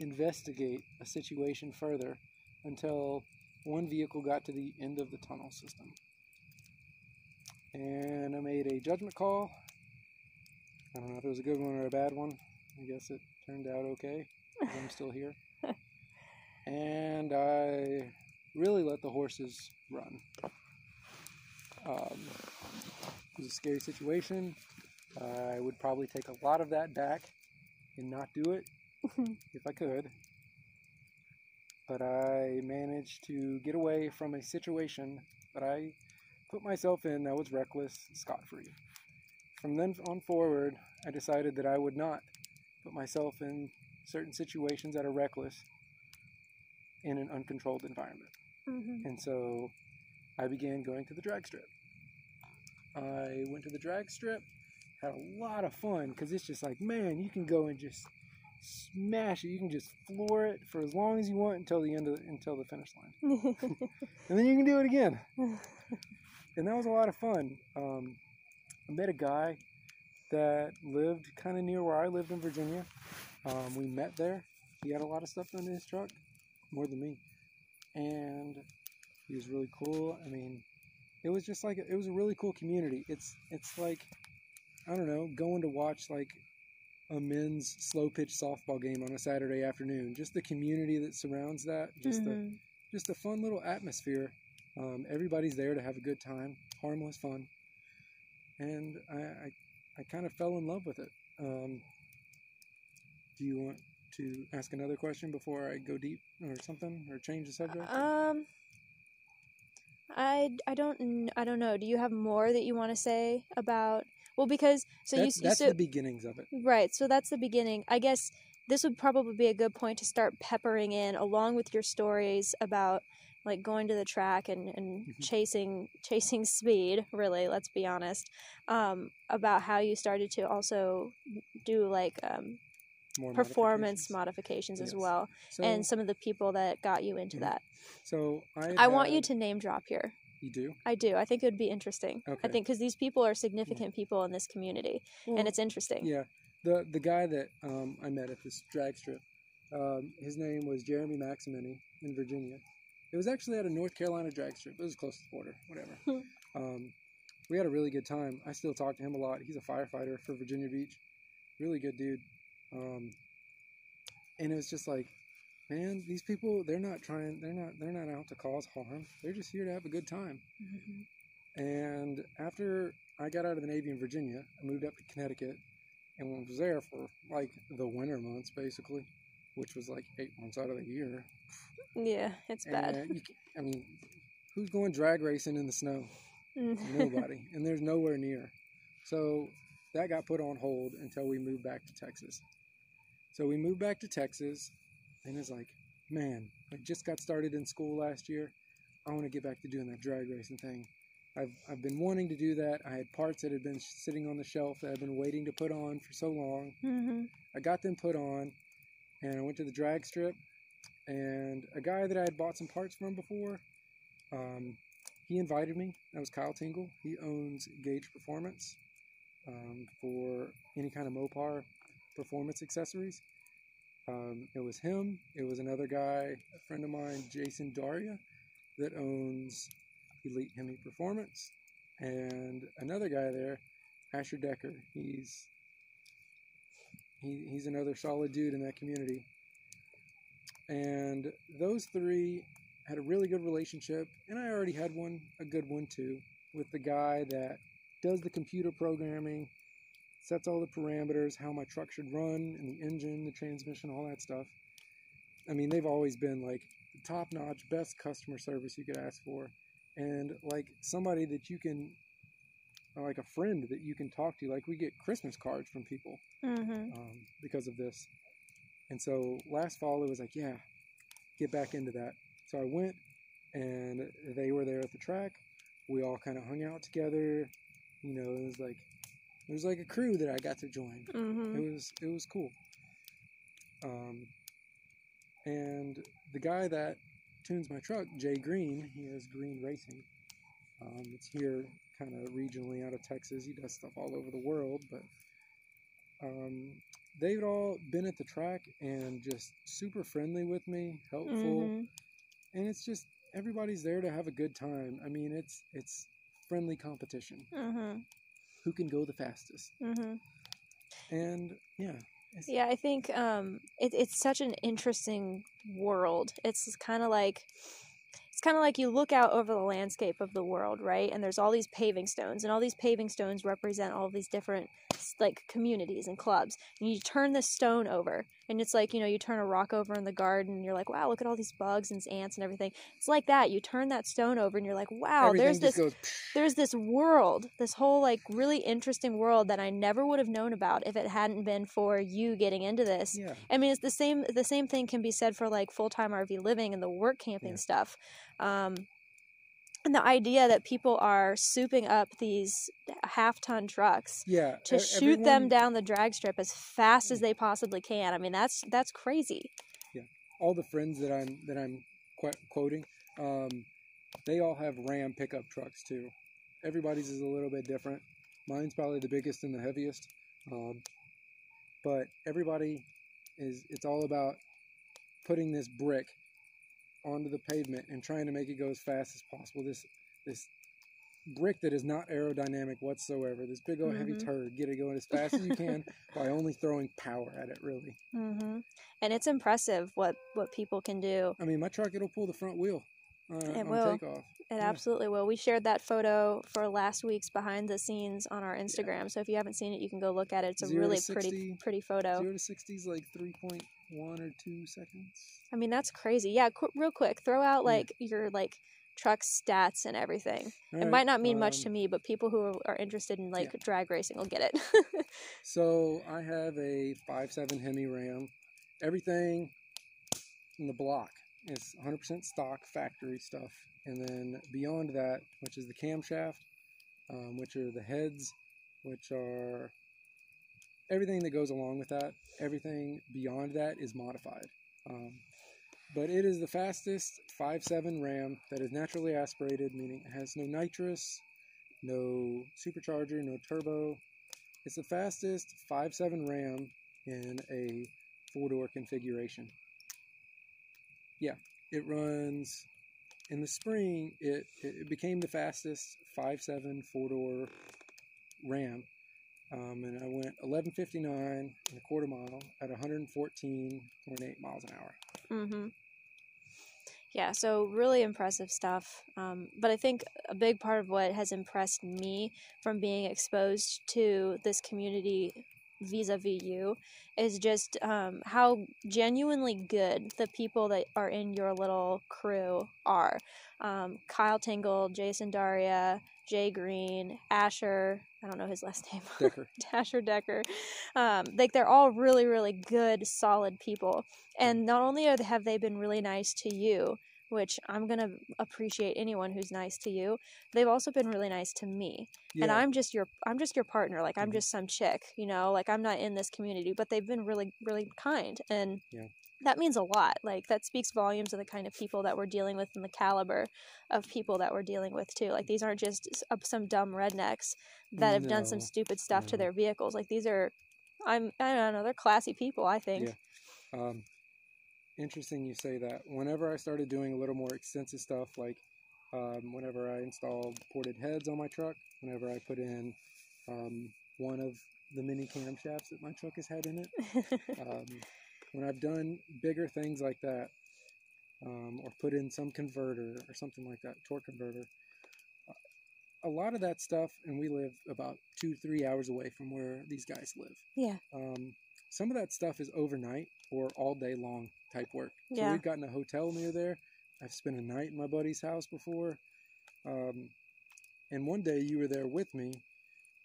S1: investigate a situation further until one vehicle got to the end of the tunnel system. And I made a judgment call. I don't know if it was a good one or a bad one. I guess it turned out okay. I'm still here. and I really let the horses run. Um, it was a scary situation. I would probably take a lot of that back and not do it if I could. But I managed to get away from a situation that I put myself in that was reckless, scot free. From then on forward, I decided that I would not put myself in certain situations that are reckless in an uncontrolled environment.
S2: Mm-hmm.
S1: And so I began going to the drag strip. I went to the drag strip, had a lot of fun because it's just like, man, you can go and just smash it. You can just floor it for as long as you want until the end of the, until the finish line, and then you can do it again. and that was a lot of fun. Um, I met a guy that lived kind of near where I lived in Virginia. Um, we met there. He had a lot of stuff in his truck, more than me, and he was really cool. I mean, it was just like it was a really cool community. It's it's like I don't know, going to watch like a men's slow pitch softball game on a Saturday afternoon. Just the community that surrounds that, just the
S2: Mhm.
S1: just a fun little atmosphere. Um, everybody's there to have a good time, harmless fun, and I I, I kind of fell in love with it. Um, do you want to ask another question before I go deep or something, or change the subject?
S2: Um, I I don't I don't know. Do you have more that you want to say about? Well, because so
S1: that's
S2: you,
S1: that's
S2: so,
S1: the beginnings of it.
S2: right. So that's the beginning. I guess this would probably be a good point to start peppering in along with your stories about like going to the track and, and
S1: Mhm.
S2: chasing chasing speed really let's be honest um, about how you started to also do like um,
S1: More
S2: performance
S1: modifications.
S2: modifications as
S1: Yes.
S2: well
S1: So,
S2: and some of the people that got you into
S1: Mhm.
S2: that
S1: so I.
S2: i want you to name drop here
S1: You do.
S2: I do. I think it would be interesting.
S1: Okay.
S2: I think because these people are significant people in this community,
S1: Well,
S2: and it's interesting.
S1: Yeah, the the guy that um, I met at this drag strip, um, his name was Jeremy Maximini in Virginia. It was actually at a North Carolina drag strip. It was close to the border, whatever.
S2: Hmm.
S1: um, we had a really good time. I still talk to him a lot. He's a firefighter for Virginia Beach. Really good dude. Um, and it was just like, man, these people they're not trying. They're not. They're not out to cause harm. They're just here to have a good time.
S2: Mhm.
S1: And after I got out of the Navy in Virginia, I moved up to Connecticut and was there for like the winter months, basically, which was like eight months out of the year.
S2: Yeah, it's bad.
S1: And ca- I mean, who's going drag racing in the snow? Nobody. and there's nowhere near. So that got put on hold until we moved back to Texas. So we moved back to Texas, and it's like, man, I just got started in school last year. I want to get back to doing that drag racing thing. I've, I've been wanting to do that. I had parts that had been sitting on the shelf that I've been waiting to put on for so long.
S2: hmm
S1: I got them put on, and I went to the drag strip, and a guy that I had bought some parts from before, um, he invited me. That was Kyle Tingle. He owns Gauge Performance um, for any kind of Mopar performance accessories. Um, it was him. It was another guy, a friend of mine, Jason Daria, that owns Elite Hemi Performance, and another guy there, Asher Decker. He's he, he's another solid dude in that community. And those three had a really good relationship, and I already had one, a good one too, with the guy that does the computer programming, sets all the parameters, how my truck should run, and the engine, the transmission, all that stuff. I mean, they've always been like the top notch, best customer service you could ask for, and like somebody that you can, like a friend that you can talk to. Like, we get Christmas cards from people
S2: hmm
S1: um, because of this. And so last fall it was like, yeah, get back into that. So I went, and they were there at the track. We all kind of hung out together. You know, it was like it was like a crew that I got to join.
S2: hmm
S1: It was it was cool. Um, and the guy that tunes my truck, Jay Green, he has Green Racing. Um, it's here kind of regionally out of Texas. He does stuff all over the world, but um, they've all been at the track and just super friendly with me, helpful,
S2: hmm
S1: and it's just everybody's there to have a good time. I mean, it's it's friendly competition.
S2: hmm
S1: Who can go the fastest?
S2: hmm
S1: And yeah,
S2: Yeah, I think um, it, it's such an interesting world. It's kind of like it's kind of like you look out over the landscape of the world, right? And there's all these paving stones, and all these paving stones represent all these different like communities and clubs. And you turn this stone over, and it's like you know you turn a rock over in the garden, and you're like, wow, look at all these bugs and ants and everything. It's like that. You turn that stone over, and you're like, wow,
S1: Everything
S2: there's this
S1: goes.
S2: there's this world, this whole like really interesting world that I never would have known about if it hadn't been for you getting into this.
S1: Yeah.
S2: I mean, it's the same. The same thing can be said for like full time RV living and the work camping
S1: Yeah.
S2: stuff. Um, and the idea that people are souping up these half ton trucks
S1: Yeah.
S2: to shoot them down the drag strip as fast as they possibly can. I mean, that's that's crazy.
S1: Yeah, all the friends that I'm that I'm qu- quoting, um, they all have Ram pickup trucks too. Everybody's is a little bit different. Mine's probably the biggest and the heaviest, um, but everybody is. It's all about putting this brick onto the pavement and trying to make it go as fast as possible. This this brick that is not aerodynamic whatsoever. This big old heavy
S2: Mhm.
S1: turd. Get it going as fast as you can by only throwing power at it. Really.
S2: Mm-hmm. And it's impressive what what people can do.
S1: I mean, my truck it'll pull the front wheel uh,
S2: It
S1: on
S2: will.
S1: takeoff.
S2: It
S1: Yeah.
S2: absolutely will. We shared that photo for last week's behind the scenes on our Instagram. So if you haven't seen it, you can go look at it. It's a
S1: Zero
S2: really pretty
S1: 60
S2: pretty photo.
S1: Zero to sixty is like three point one or two seconds.
S2: I mean, that's crazy. Yeah, qu- real quick, throw out
S1: Yeah.
S2: like your like truck stats and everything.
S1: All
S2: it
S1: right,
S2: might not mean much
S1: um,
S2: to me, but people who are, interested in like drag racing will get it.
S1: So I have a five seven Hemi Ram. Everything in the block is 100% stock factory stuff, and then beyond that, which is the camshaft, um, which are the heads, which are everything that goes along with that. Everything beyond that is modified. Um, but it is the fastest 5.7 Ram that is naturally aspirated, meaning it has no nitrous, no supercharger, no turbo. It's the fastest 5.7 Ram in a four door configuration. Yeah, it runs in the spring. It it became the fastest 5.7 four door Ram, um, and I went 11.59 and a quarter mile at 114.8 miles an hour.
S2: Mm-hmm. Yeah, so really impressive stuff. Um, but I think a big part of what has impressed me from being exposed to this community vis-a-vis you is just um, how genuinely good the people that are in your little crew are. Um, Kyle Tingle, Jason Daria, Jay Green, Asher. I don't know his last name.
S1: Decker.
S2: Dasher Decker. Um, like they're all really, really good, solid people. And not only are they, have they been really nice to you, which I'm gonna appreciate anyone who's nice to you, they've also been really nice to me. And I'm just your I'm just your partner. Like I'm
S1: Mhm.
S2: just some chick, you know. Like I'm not in this community, but they've been really, really kind, and
S1: Yeah.
S2: That means a lot. Like that speaks volumes of the kind of people that we're dealing with and the caliber of people that we're dealing with too. Like these aren't just some dumb rednecks that have done some stupid stuff to their vehicles. Like these are, I'm I don't know, they're classy people. I think.
S1: Yeah. Um, interesting you say that. Whenever I started doing a little more extensive stuff, like um, whenever I installed ported heads on my truck, whenever I put in um, one of the mini camshafts that my truck has had in it, um, when I've done bigger things like that, um, or put in some converter or something like that, torque converter, a lot of that stuff, and we live about two, three hours away from where these guys live.
S2: yeah.
S1: Um, some of that stuff is overnight or all day long type work. So
S2: Yeah.
S1: we've gotten a hotel near there. I've spent a night in my buddy's house before. Um, and one day you were there with me,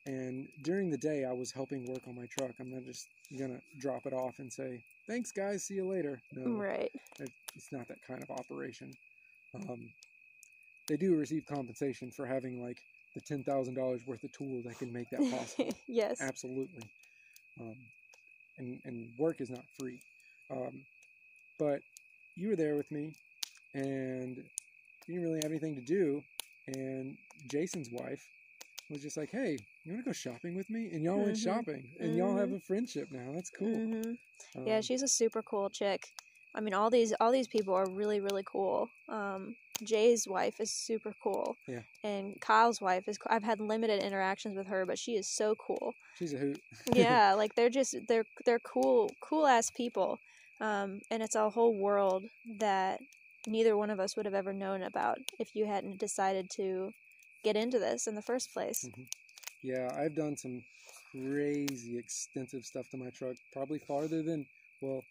S1: and during the day I was helping work on my truck. I'm not just gonna drop it off and say, "Thanks, guys, see you later." No,
S2: Right.
S1: it's not that kind of operation. Um, they do receive compensation for having like the ten thousand dollars worth of tools that can make that possible.
S2: yes.
S1: Absolutely. Um, and, and work is not free. Um, but you were there with me and you didn't really have anything to do. And Jason's wife was just like, hey, you want to go shopping with me? And y'all went
S2: Mhm.
S1: shopping and y'all have a friendship now. That's cool.
S2: hmm Yeah,
S1: Um,
S2: she's a super cool chick. I mean, all these all these people are really really cool. Um, Jay's wife is super cool.
S1: Yeah.
S2: And Kyle's wife is. I've had limited interactions with her, but she is so cool.
S1: She's a hoot.
S2: yeah, like they're just they're they're cool cool ass people. Um, and it's a whole world that neither one of us would have ever known about if you hadn't decided to get into this in the first place.
S1: Mhm. Yeah, I've done some crazy extensive stuff to my truck, probably farther than, well,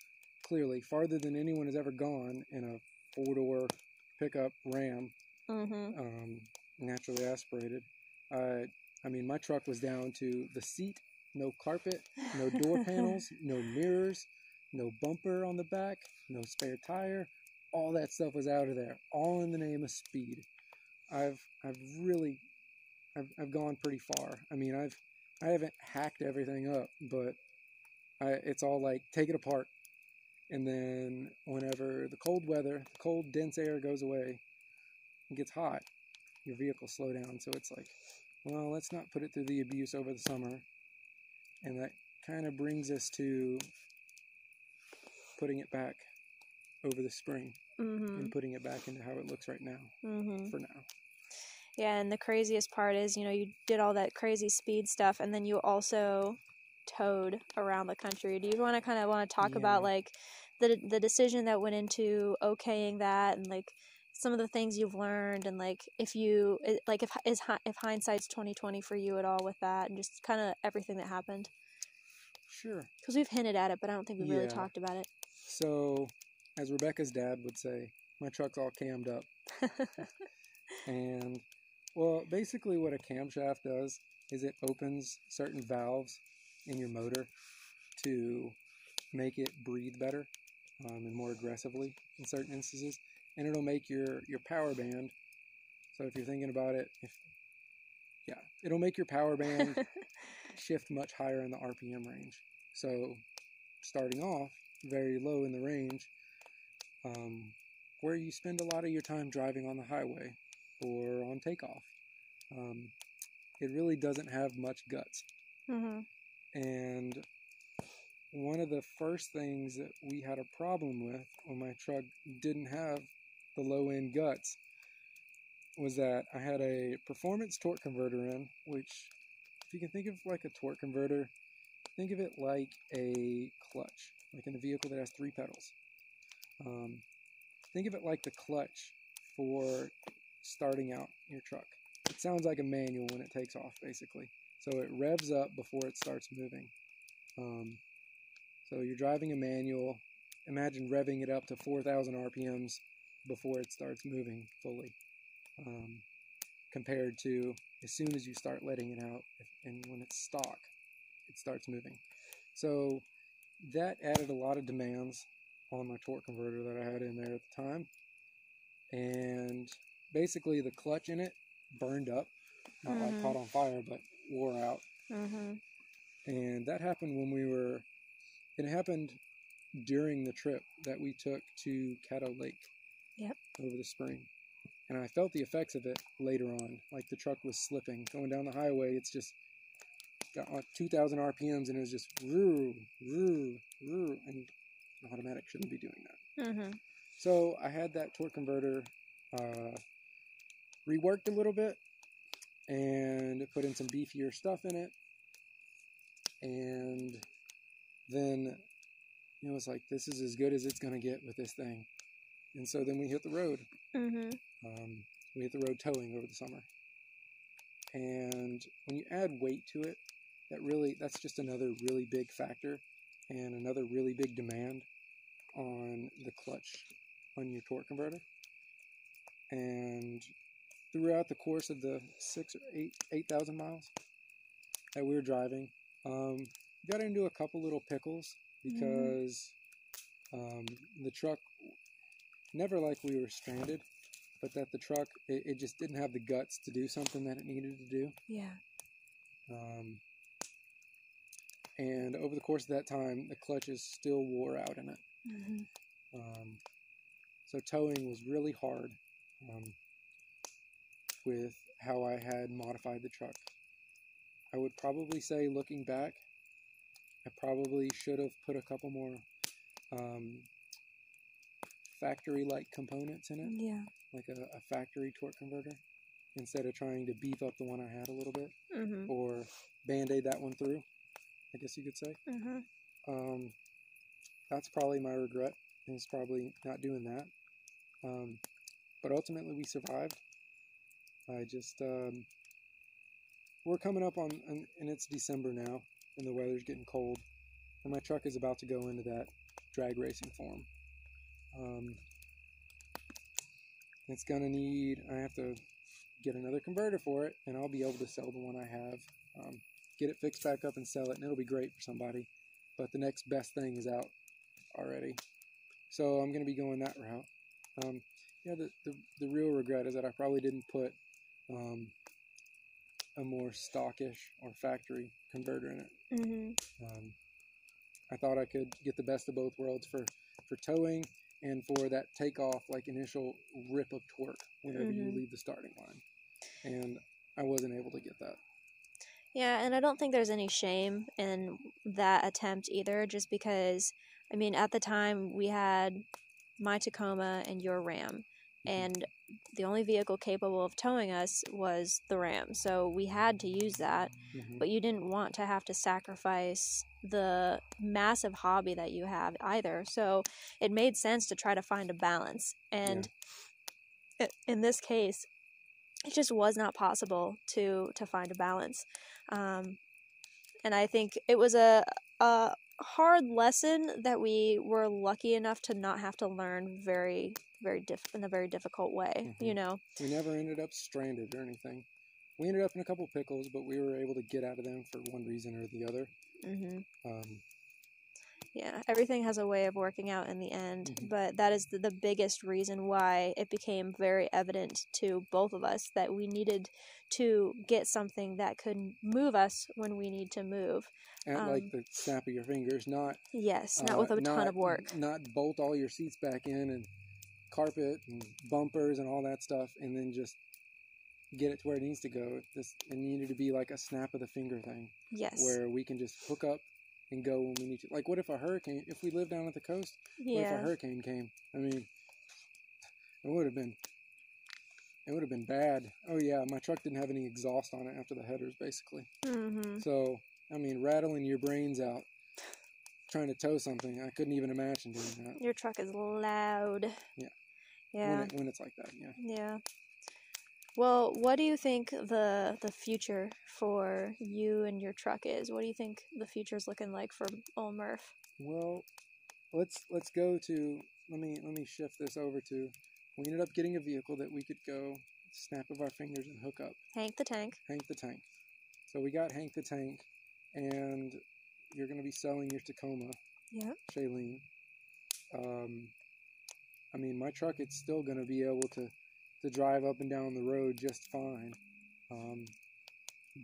S1: clearly farther than anyone has ever gone in a four door pickup Ram,
S2: Mm-hmm.
S1: um, naturally aspirated. I, I mean, my truck was down to the seat, no carpet, no door panels, no mirrors, no bumper on the back, no spare tire. All that stuff was out of there, all in the name of speed. I've I've really I've I've gone pretty far. I mean, I've I haven't hacked everything up, but I it's all like take it apart. And then whenever the cold weather, the cold dense air goes away, it gets hot, your vehicle slow down. So it's like, well, let's not put it through the abuse over the summer. And that kind of brings us to putting it back over the spring
S2: Mm-hmm.
S1: and putting it back into how it looks right now
S2: Mm-hmm.
S1: for now.
S2: Yeah, and the craziest part is, you know, you did all that crazy speed stuff, and then you also towed around the country. Do you want to kind of want to talk about like the the decision that went into okaying that, and like some of the things you've learned, and like if you like if is if hindsight's twenty twenty for you at all with that, and just kind of everything that happened
S1: Sure.
S2: because we've hinted at it, but I don't think we really talked about it.
S1: So, as Rebecca's dad would say, my truck's all cammed up. And, well, basically, what a camshaft does is it opens certain valves in your motor to make it breathe better um, and more aggressively in certain instances. And it'll make your, your power band. So, if you're thinking about it, if yeah, it'll make your power band shift much higher in the RPM range. So, starting off very low in the range, um, where you spend a lot of your time driving on the highway or on takeoff, um, it really doesn't have much guts.
S2: mm-hmm.
S1: And one of the first things that we had a problem with when my truck didn't have the low end guts was that I had a performance torque converter in, which, if you can think of like a torque converter, think of it like a clutch, like in a vehicle that has three pedals. Um, think of it like the clutch for starting out your truck. It sounds like a manual when it takes off, basically. So it revs up before it starts moving. Um, so you're driving a manual. Imagine revving it up to 4,000 RPMs before it starts moving fully. Um, compared to as soon as you start letting it out, if, and when it's stock, it starts moving. So that added a lot of demands on my torque converter that I had in there at the time. And basically, the clutch in it burned up, not like
S2: Mhm.
S1: caught on fire, but wore out.
S2: Mm-hmm.
S1: And that happened when we were, it happened during the trip that we took to Caddo Lake
S2: Yep.
S1: over the spring. And I felt the effects of it later on. Like the truck was slipping. Going down the highway, it's just got like 2,000 RPMs and it was just roo, roo, roo. And an automatic shouldn't be doing that.
S2: Mm-hmm.
S1: So I had that torque converter uh, reworked a little bit and put in some beefier stuff in it. And then it was like, this is as good as it's going to get with this thing. And so then we hit the road.
S2: Mm-hmm.
S1: Um, we hit the road towing over the summer. And when you add weight to it, that really, that's just another really big factor and another really big demand on the clutch on your torque converter. And throughout the course of the six or eight, 8,000 miles that we were driving, um, got into a couple little pickles because um, the truck never like we were stranded, but that the truck it, it just didn't have the guts to do something that it needed to do.
S2: Yeah.
S1: Um, and over the course of that time, the clutches still wore out in it.
S2: Mm-hmm.
S1: Um, so towing was really hard um, with how I had modified the truck. I would probably say, looking back, I probably should have put a couple more um, factory-like components in it,
S2: Yeah.
S1: like a, a factory torque converter, instead of trying to beef up the one I had a little bit
S2: Mhm.
S1: or band-aid that one through. I guess you could say.
S2: Mhm.
S1: Um, that's probably my regret. Is probably not doing that. Um, but ultimately, we survived. I just um, we're coming up on, and, and it's December now, and the weather's getting cold, and my truck is about to go into that drag racing form. Um, it's gonna need. I have to get another converter for it, and I'll be able to sell the one I have. Um, get it fixed back up and sell it, and it'll be great for somebody. But the next best thing is out already, so I'm gonna be going that route. Um, yeah, the, the the real regret is that I probably didn't put um, a more stockish or factory converter in it.
S2: Mhm.
S1: Um, I thought I could get the best of both worlds for, for towing and for that takeoff, like initial rip of torque whenever you
S2: Mhm.
S1: leave the starting line. And I wasn't able to get that.
S2: Yeah, and I don't think there's any shame in that attempt either, just because, I mean, at the time we had my Tacoma and your Ram, and the only vehicle capable of towing us was the Ram. So we had to use that,
S1: Mhm.
S2: but you didn't want to have to sacrifice the massive hobby that you have either. So it made sense to try to find a balance. And i- in this case, it just was not possible to to find a balance. Um, and I think it was a a hard lesson that we were lucky enough to not have to learn very very diff- in a very difficult way. You
S1: Mhm.
S2: know.
S1: We never ended up stranded or anything. We ended up in a couple pickles, but we were able to get out of them for one reason or the other.
S2: hmm
S1: Um,
S2: Yeah, everything has a way of working out in the end,
S1: Mhm.
S2: but that is the, the biggest reason why it became very evident to both of us that we needed to get something that could move us when we need to move.
S1: at
S2: Um,
S1: like the snap of your fingers, not
S2: Yes, not
S1: uh,
S2: with a ton of work.
S1: Not bolt all your seats back in and carpet and bumpers and all that stuff, and then just get it to where it needs to go. This it needed to be like a snap of the finger thing,
S2: Yes.
S1: where we can just hook up and go when we need to. Like, what if a hurricane? If we live down at the coast, what if a hurricane came? I mean, it would have been. It would have been bad. Oh yeah, my truck didn't have any exhaust on it after the headers, basically.
S2: hmm
S1: So, I mean, rattling your brains out trying to tow something, I couldn't even imagine doing that
S2: Your truck is loud.
S1: Yeah.
S2: Yeah.
S1: when, it, when it's like that. Yeah.
S2: Yeah. Well, what do you think the the future for you and your truck is? What do you think the future's looking like for old Murph?
S1: Well, let's let's go to let me let me shift this over to. We ended up getting a vehicle that we could go snap of our fingers and hook up.
S2: Hank the Tank.
S1: Hank the Tank. So we got Hank the Tank, and you're going to be selling your Tacoma,
S2: Yeah.
S1: Shailene. Um, I mean, my truck it's still going to be able to to drive up and down the road just fine. Um,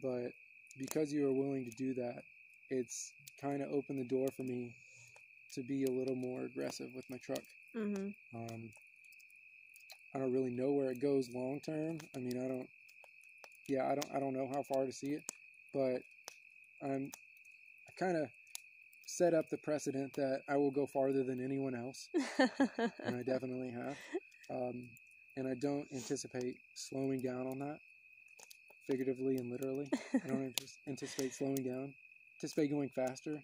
S1: but because you are willing to do that, it's kind of opened the door for me to be a little more aggressive with my truck.
S2: Mm-hmm.
S1: Um, I don't really know where it goes long term. I mean, I don't. Yeah, I don't. I don't know how far to see it, but I'm. I kind of set up the precedent that I will go farther than anyone else, and I definitely have. Um, and I don't anticipate slowing down on that, figuratively and literally. I don't anticipate slowing down. Anticipate going faster,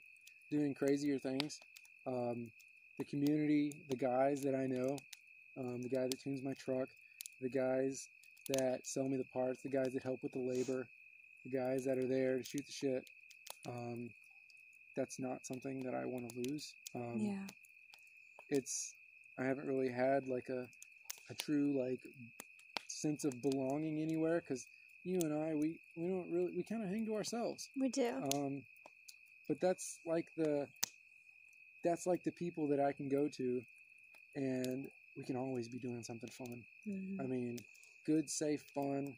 S1: doing crazier things. Um, the community, the guys that I know, um, the guy that tunes my truck, the guys that sell me the parts, the guys that help with the labor, the guys that are there to shoot the shit. Um, that's not something that I want to lose. Um,
S2: yeah.
S1: It's I haven't really had like a a true like sense of belonging anywhere because you and I we we don't really we kind of hang to ourselves.
S2: We do.
S1: Um, but that's like the that's like the people that I can go to, and we can always be doing something fun.
S2: Mhm.
S1: I mean, good, safe, fun,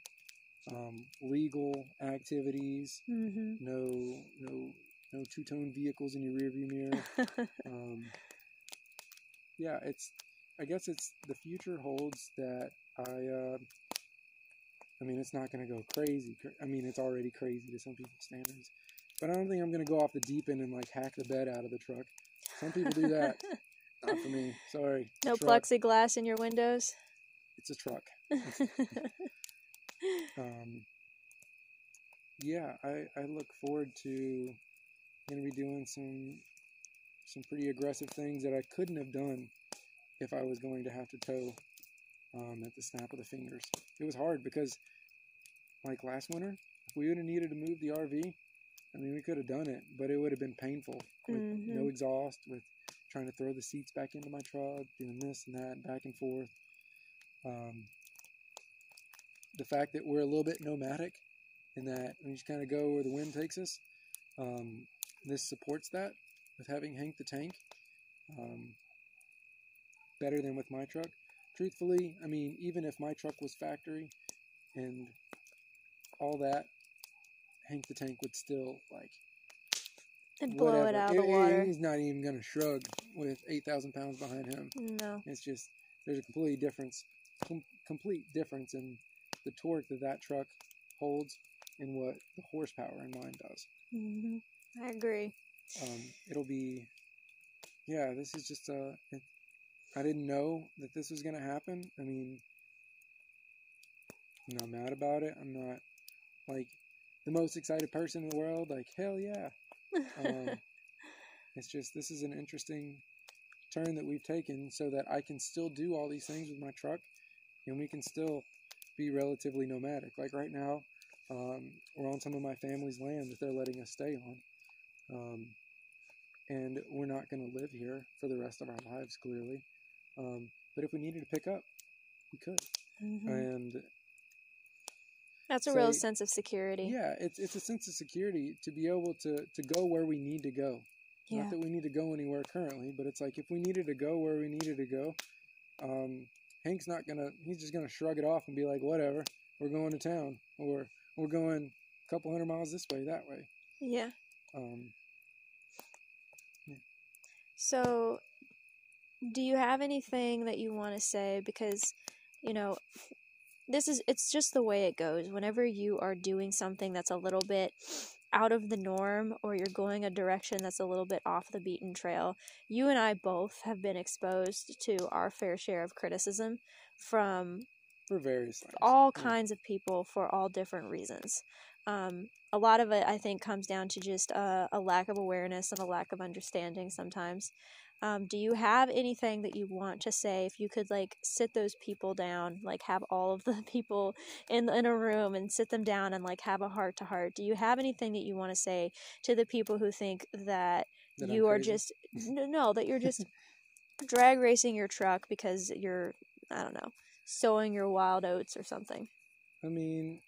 S1: um, legal activities.
S2: Mhm.
S1: No, no, no two-tone vehicles in your rearview mirror. Um, yeah, it's. I guess it's the future holds that I. Uh, I mean, it's not going to go crazy. I mean, it's already crazy to some people's standards, but I don't think I'm going to go off the deep end and like hack the bed out of the truck. Some people do that. Not for me. Sorry.
S2: No
S1: Truck.
S2: plexiglass in your windows.
S1: It's a truck. Um, yeah, I, I look forward to going to be doing some some pretty aggressive things that I couldn't have done if I was going to have to tow um, at the snap of the fingers. It was hard because, like last winter, if we would have needed to move the RV, I mean, we could have done it, but it would have been painful with no
S2: Mhm.
S1: exhaust, with trying to throw the seats back into my truck, doing this and that, back and forth. Um, the fact that we're a little bit nomadic in that we just kind of go where the wind takes us, um, this supports that with having Hank the Tank um, better than with my truck. Truthfully, I mean, even if my truck was factory and all that, Hank the Tank would still like
S2: and blow
S1: whatever.
S2: it out of the water.
S1: he's not even gonna shrug with eight thousand pounds behind him.
S2: No.
S1: It's just there's a complete difference, com- complete difference in the torque that that truck holds and what the horsepower in mine does.
S2: hmm I agree.
S1: Um, it'll be, yeah. This is just a. It, I didn't know that this was gonna happen. I mean, I'm not mad about it. I'm not like the most excited person in the world. Like hell yeah. Um, it's just this is an interesting turn that we've taken so that I can still do all these things with my truck and we can still be relatively nomadic. Like right now, um, we're on some of my family's land that they're letting us stay on. Um, and we're not going to live here for the rest of our lives, clearly. Um, but if we needed to pick up, we could.
S2: Mhm.
S1: And
S2: That's a real sense of security.
S1: yeah, it's, it's a sense of security to be able to, to go where we need to go.
S2: Yeah.
S1: Not that we need to go anywhere currently, but it's like if we needed to go where we needed to go, um, Hank's not gonna. He's just gonna shrug it off and be like, "Whatever, we're going to town, or we're going a couple hundred miles this way, that way."
S2: Yeah.
S1: Um,
S2: So, do you have anything that you want to say? Because, you know, this is, it's just the way it goes. Whenever you are doing something that's a little bit out of the norm or you're going a direction that's a little bit off the beaten trail, you and I both have been exposed to our fair share of criticism from
S1: for various things.
S2: all
S1: Yeah.
S2: kinds of people for all different reasons. Um, a lot of it, I think, comes down to just uh, a lack of awareness and a lack of understanding sometimes. Um, do you have anything that you want to say? If you could, like, sit those people down, like, have all of the people in in a room and sit them down and like have a heart to heart. Do you have anything that you want to say to the people who think that,
S1: That I'm
S2: you are
S1: crazy.
S2: just no, no, that you're just drag racing your truck because you're I don't know sowing your wild oats or something?
S1: I mean,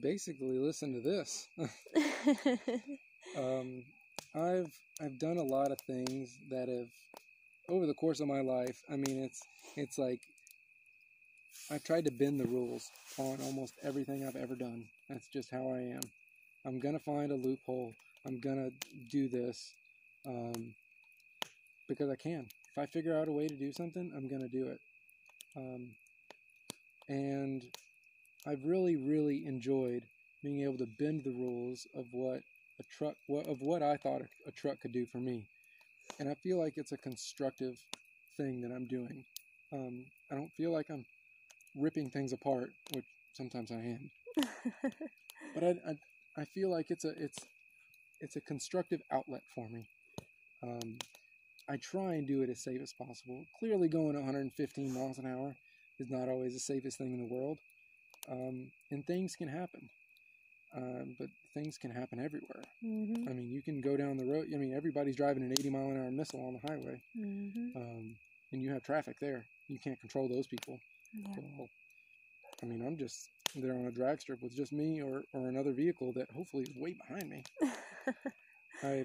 S1: basically, listen to this. um, I've I've done a lot of things that have over the course of my life. I mean, it's it's like I've tried to bend the rules on almost everything I've ever done. That's just how I am. I'm gonna find a loophole. I'm gonna do this um, because I can. If I figure out a way to do something, I'm gonna do it. Um, and I've really, really enjoyed being able to bend the rules of what a truck, of what I thought a, truck could do for me, and I feel like it's a constructive thing that I'm doing. Um, I don't feel like I'm ripping things apart, which sometimes I am, but I, I, I feel like it's a, it's, it's a constructive outlet for me. Um, I try and do it as safe as possible. Clearly, going 115 miles an hour is not always the safest thing in the world, um, and things can happen. Um, but things can happen everywhere.
S2: hmm
S1: I mean, you can go down the road. I mean, everybody's driving an 80 mile an hour missile on the highway,
S2: hmm
S1: um, and you have traffic there. You can't control those people.
S2: Yeah.
S1: I mean, I'm just there on a drag strip with just me or, or another vehicle that hopefully is way behind me. I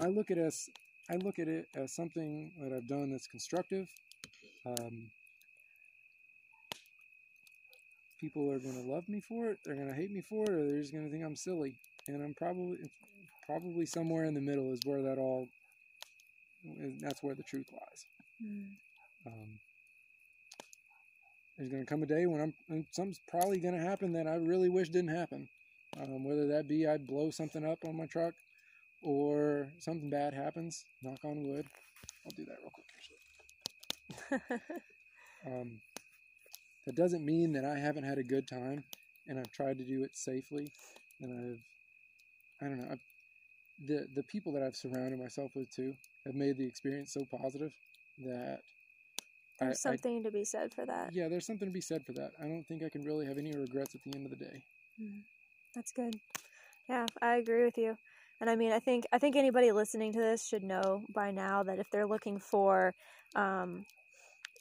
S1: I look at it as I look at it as something that I've done that's constructive. Um, people are going to love me for it. They're going to hate me for it, or they're just going to think I'm silly. And I'm probably probably somewhere in the middle is where that all. That's where the truth lies.
S2: Mm.
S1: Um, there's going to come a day when I'm something's probably going to happen that I really wish didn't happen. Um, whether that be I blow something up on my truck, or something bad happens. Knock on wood. I'll do that real quick. Um, that doesn't mean that I haven't had a good time, and I've tried to do it safely, and I've, I don't know, I've, the the people that I've surrounded myself with too have made the experience so positive that
S2: There's
S1: I,
S2: something to be said for that.
S1: yeah, there's something to be said for that. I don't think I can really have any regrets at the end of the day.
S2: That's good. Yeah, I agree with you. And I mean, I think I think anybody listening to this should know by now that if they're looking for um,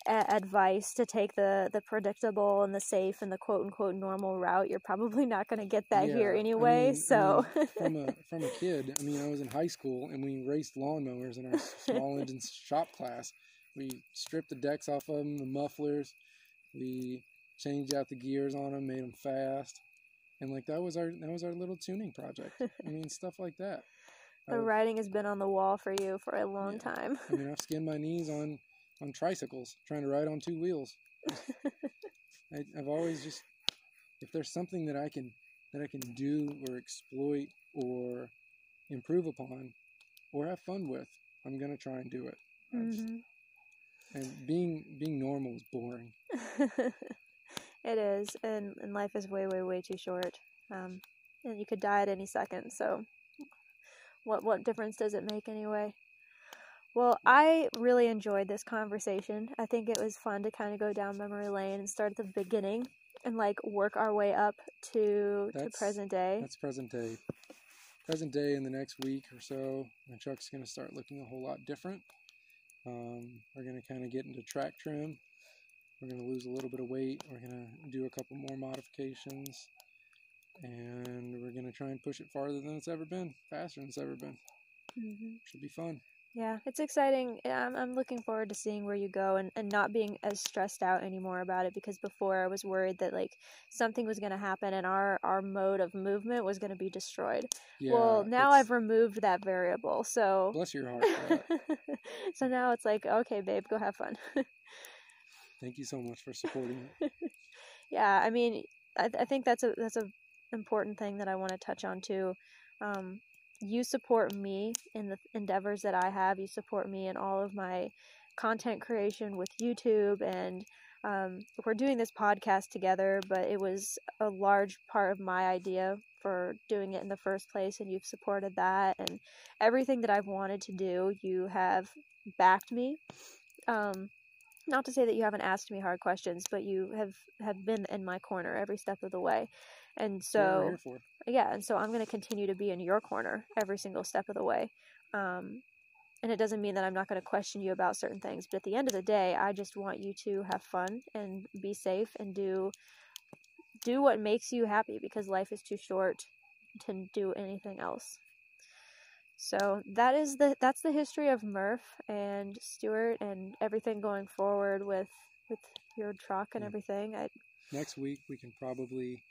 S2: a- advice to take the the predictable and the safe and the quote unquote normal route, you're probably not going to get that
S1: Yeah,
S2: here
S1: I
S2: anyway.
S1: mean- I
S2: so
S1: from a from a kid. I mean, I was in high school and we raced lawnmowers in our small engine shop class. We stripped the decks off of them, the mufflers. We changed out the gears on them, made them fast, and like that was our that was our little tuning project. I mean, stuff like that.
S2: the
S1: I've-
S2: writing has been on the wall for you for a long
S1: Yeah.
S2: time.
S1: I mean, I've skinned my knees on on tricycles trying to ride on two wheels. I, I've always just if there's something that I can that I can do or exploit or improve upon or have fun with, I'm gonna try and do it.
S2: Mhm.
S1: And being being normal is boring.
S2: it is, and, and life is way, way, way too short. Um, and you could die at any second. So, what what difference does it make anyway? Well, I really enjoyed this conversation. I think it was fun to kind of go down memory lane and start at the beginning and like work our way up to to present day.
S1: That's present day. Present day in the next week or so, my truck's gonna start looking a whole lot different. Um, we're gonna kind of get into track trim. We're gonna lose a little bit of weight. We're gonna do a couple more modifications, and we're gonna try and push it farther than it's ever been, faster than it's ever been.
S2: hmm
S1: Should be fun.
S2: Yeah, it's exciting. I'm, I'm looking forward to seeing where you go and, and not being as stressed out anymore about it because before I was worried that like something was going to happen and our, our mode of movement was going to be destroyed.
S1: Yeah.
S2: well, now I've removed that variable. So
S1: bless your heart
S2: so now it's like, okay, babe, go have fun.
S1: Thank you so much for supporting. Me.
S2: Yeah, I mean, I, I think that's a that's a important thing that I want to touch on too. Um, you support me in the endeavors that I have. You support me in all of my content creation with YouTube, and um, we're doing this podcast together. But it was a large part of my idea for doing it in the first place, and you've supported that. And everything that I've wanted to do, you have backed me. Um, not to say that you haven't asked me hard questions, but you have have been in my corner every step of the way. And
S1: That's what we're
S2: so yeah, and so I'm going to continue to be in your corner every single step of the way. Um, and it doesn't mean that I'm not going to question you about certain things, but at the end of the day, I just want you to have fun and be safe and do do what makes you happy because life is too short to do anything else. So that is the that's the history of Murph and Stuart and everything going forward with with your truck and
S1: Yeah.
S2: everything. I
S1: next week we can probably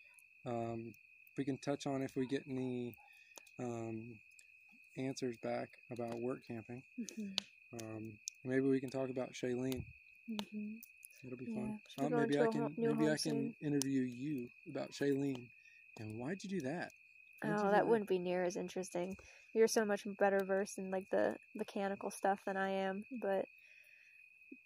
S1: um, we can touch on if we get any um, answers back about work camping. Um, maybe we can talk about Shailene.
S2: Mhm.
S1: It'll be
S2: Yeah,
S1: fun. Uh, maybe I can maybe I can interview you about Shailene. And why'd you do that?
S2: Oh, that wouldn't be near as interesting. You're so much better versed in like the mechanical stuff than I am, but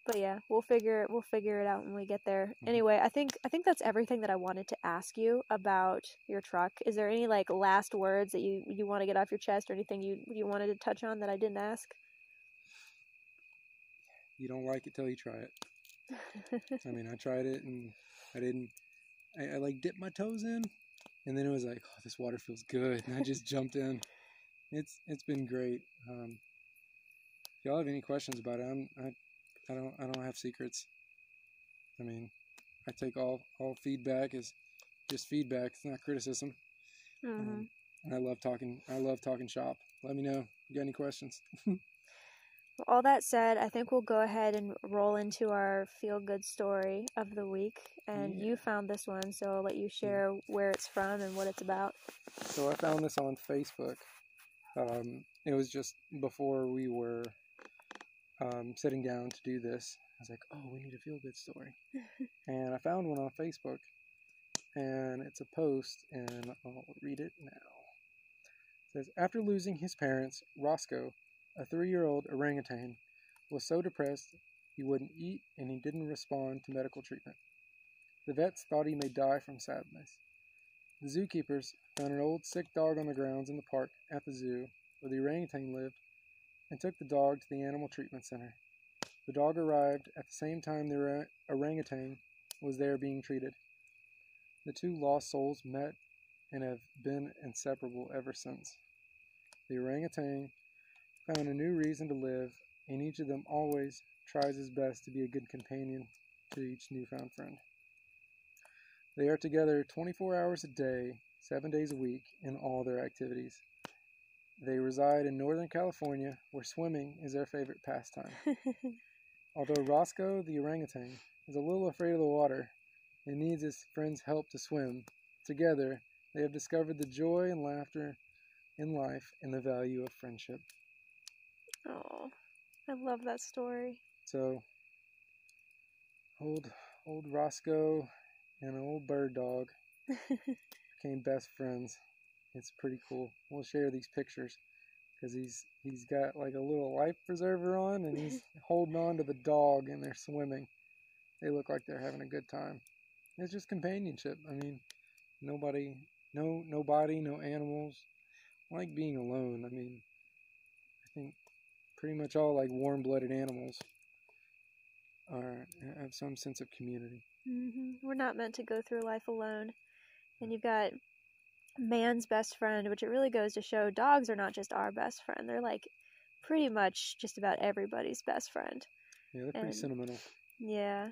S2: but yeah, we'll figure it we'll figure it out when we get there.
S1: Mhm.
S2: Anyway, I think I think that's everything that I wanted to ask you about your truck. Is there any like last words that you you want to get off your chest or anything you you wanted to touch on that I didn't ask?
S1: You don't like it till you try it. I mean, I tried it and I didn't. I, I like dipped my toes in, and then it was like, oh, this water feels good, and I just jumped in. It's it's been great. Um, if y'all have any questions about it, I'm, I I don't I don't have secrets. I mean, I take all all feedback is just feedback. It's not criticism.
S2: hmm
S1: Um, and I love talking. I love talking shop. Let me know if you got any questions.
S2: All that said, I think we'll go ahead and roll into our feel good story of the week. And
S1: Yeah.
S2: you found this one, so I'll let you share where it's from and what it's about.
S1: So I found this on Facebook. Um, it was just before we were um, sitting down to do this. I was like, oh, we need a feel good story. and I found one on Facebook. And it's a post, and I'll read it now. It says After losing his parents, Roscoe, a three year old orangutan, was so depressed he wouldn't eat and he didn't respond to medical treatment. The vets thought he may die from sadness. The zookeepers found an old sick dog on the grounds in the park at the zoo where the orangutan lived and took the dog to the animal treatment center. The dog arrived at the same time the orangutan was there being treated. The two lost souls met and have been inseparable ever since. The orangutan found a new reason to live, and each of them always tries his best to be a good companion to each newfound friend. They are together 24 hours a day, seven days a week, in all their activities. They reside in Northern California, where swimming is their favorite pastime. Although Roscoe, the orangutan, is a little afraid of the water and needs his friend's help to swim, together they have discovered the joy and laughter in life and the value of friendship.
S2: Oh, I love that story.
S1: So, old old Roscoe and an old bird dog became best friends. It's pretty cool. We'll share these pictures because he's he's got like a little life preserver on and he's holding on to the dog and they're swimming. They look like they're having a good time. It's just companionship. I mean, nobody, no nobody, no animals. I like being alone. I mean, I think pretty much all like warm-blooded animals are have some sense of community.
S2: Mm-hmm. We're not meant to go through life alone. And you've got man's best friend, which it really goes to show dogs are not just our best friend. They're like pretty much just about everybody's best friend.
S1: Yeah, they're pretty and, sentimental.
S2: Yeah.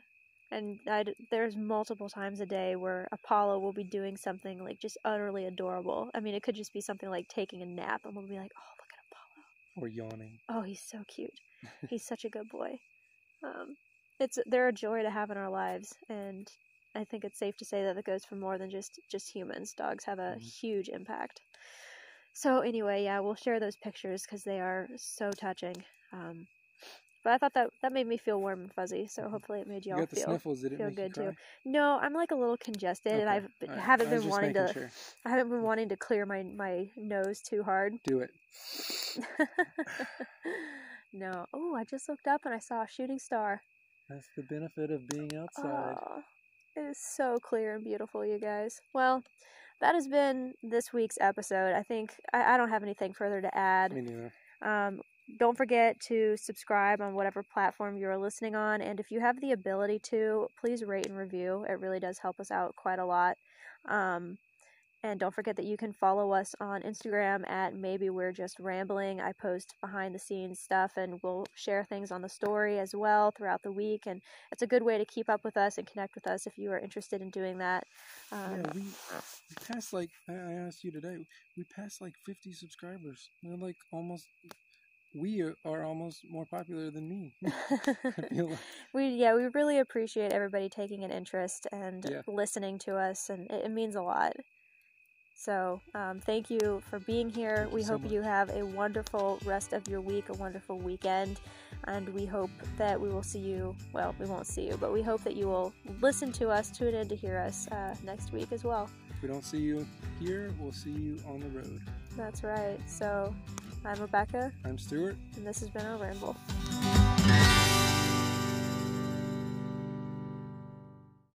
S2: And I'd, there's multiple times a day where Apollo will be doing something like just utterly adorable. I mean, it could just be something like taking a nap, and we'll be like, "Oh, look at Apollo!"
S1: Or yawning.
S2: Oh, he's so cute. he's such a good boy. Um, it's they're a joy to have in our lives, and I think it's safe to say that it goes for more than just just humans. Dogs have a mm-hmm. huge impact. So anyway, yeah, we'll share those pictures because they are so touching. Um, but I thought that that made me feel warm and fuzzy. So mm-hmm. hopefully it made y'all
S1: you
S2: feel
S1: sniffles. Did
S2: feel
S1: good
S2: too. No, I'm like a little congested, okay. and I've right. haven't been wanting to. Sure. I haven't been wanting to clear my my nose too hard.
S1: Do it.
S2: no. Oh, I just looked up and I saw a shooting star.
S1: That's the benefit of being outside. Oh,
S2: it is so clear and beautiful, you guys. Well, that has been this week's episode. I think I, I don't have anything further to add.
S1: Me neither.
S2: Um, don't forget to subscribe on whatever platform you're listening on. And if you have the ability to, please rate and review. It really does help us out quite a lot. Um, and don't forget that you can follow us on Instagram at maybe we're just rambling. I post behind the scenes stuff and we'll share things on the story as well throughout the week. And it's a good way to keep up with us and connect with us if you are interested in doing that.
S1: Um, yeah, we, we passed like, I asked you today, we passed like 50 subscribers. We're like almost we are almost more popular than me.
S2: we yeah, we really appreciate everybody taking an interest and yeah. listening to us, and it, it means a lot. So, um, thank you for being here. We so hope much. you have a wonderful rest of your week, a wonderful weekend, and we hope that we will see you. Well, we won't see you, but we hope that you will listen to us, tune in to hear us uh, next week as well.
S1: If we don't see you here, we'll see you on the road.
S2: That's right. So, I'm Rebecca.
S1: I'm Stuart.
S2: And this has been our ramble.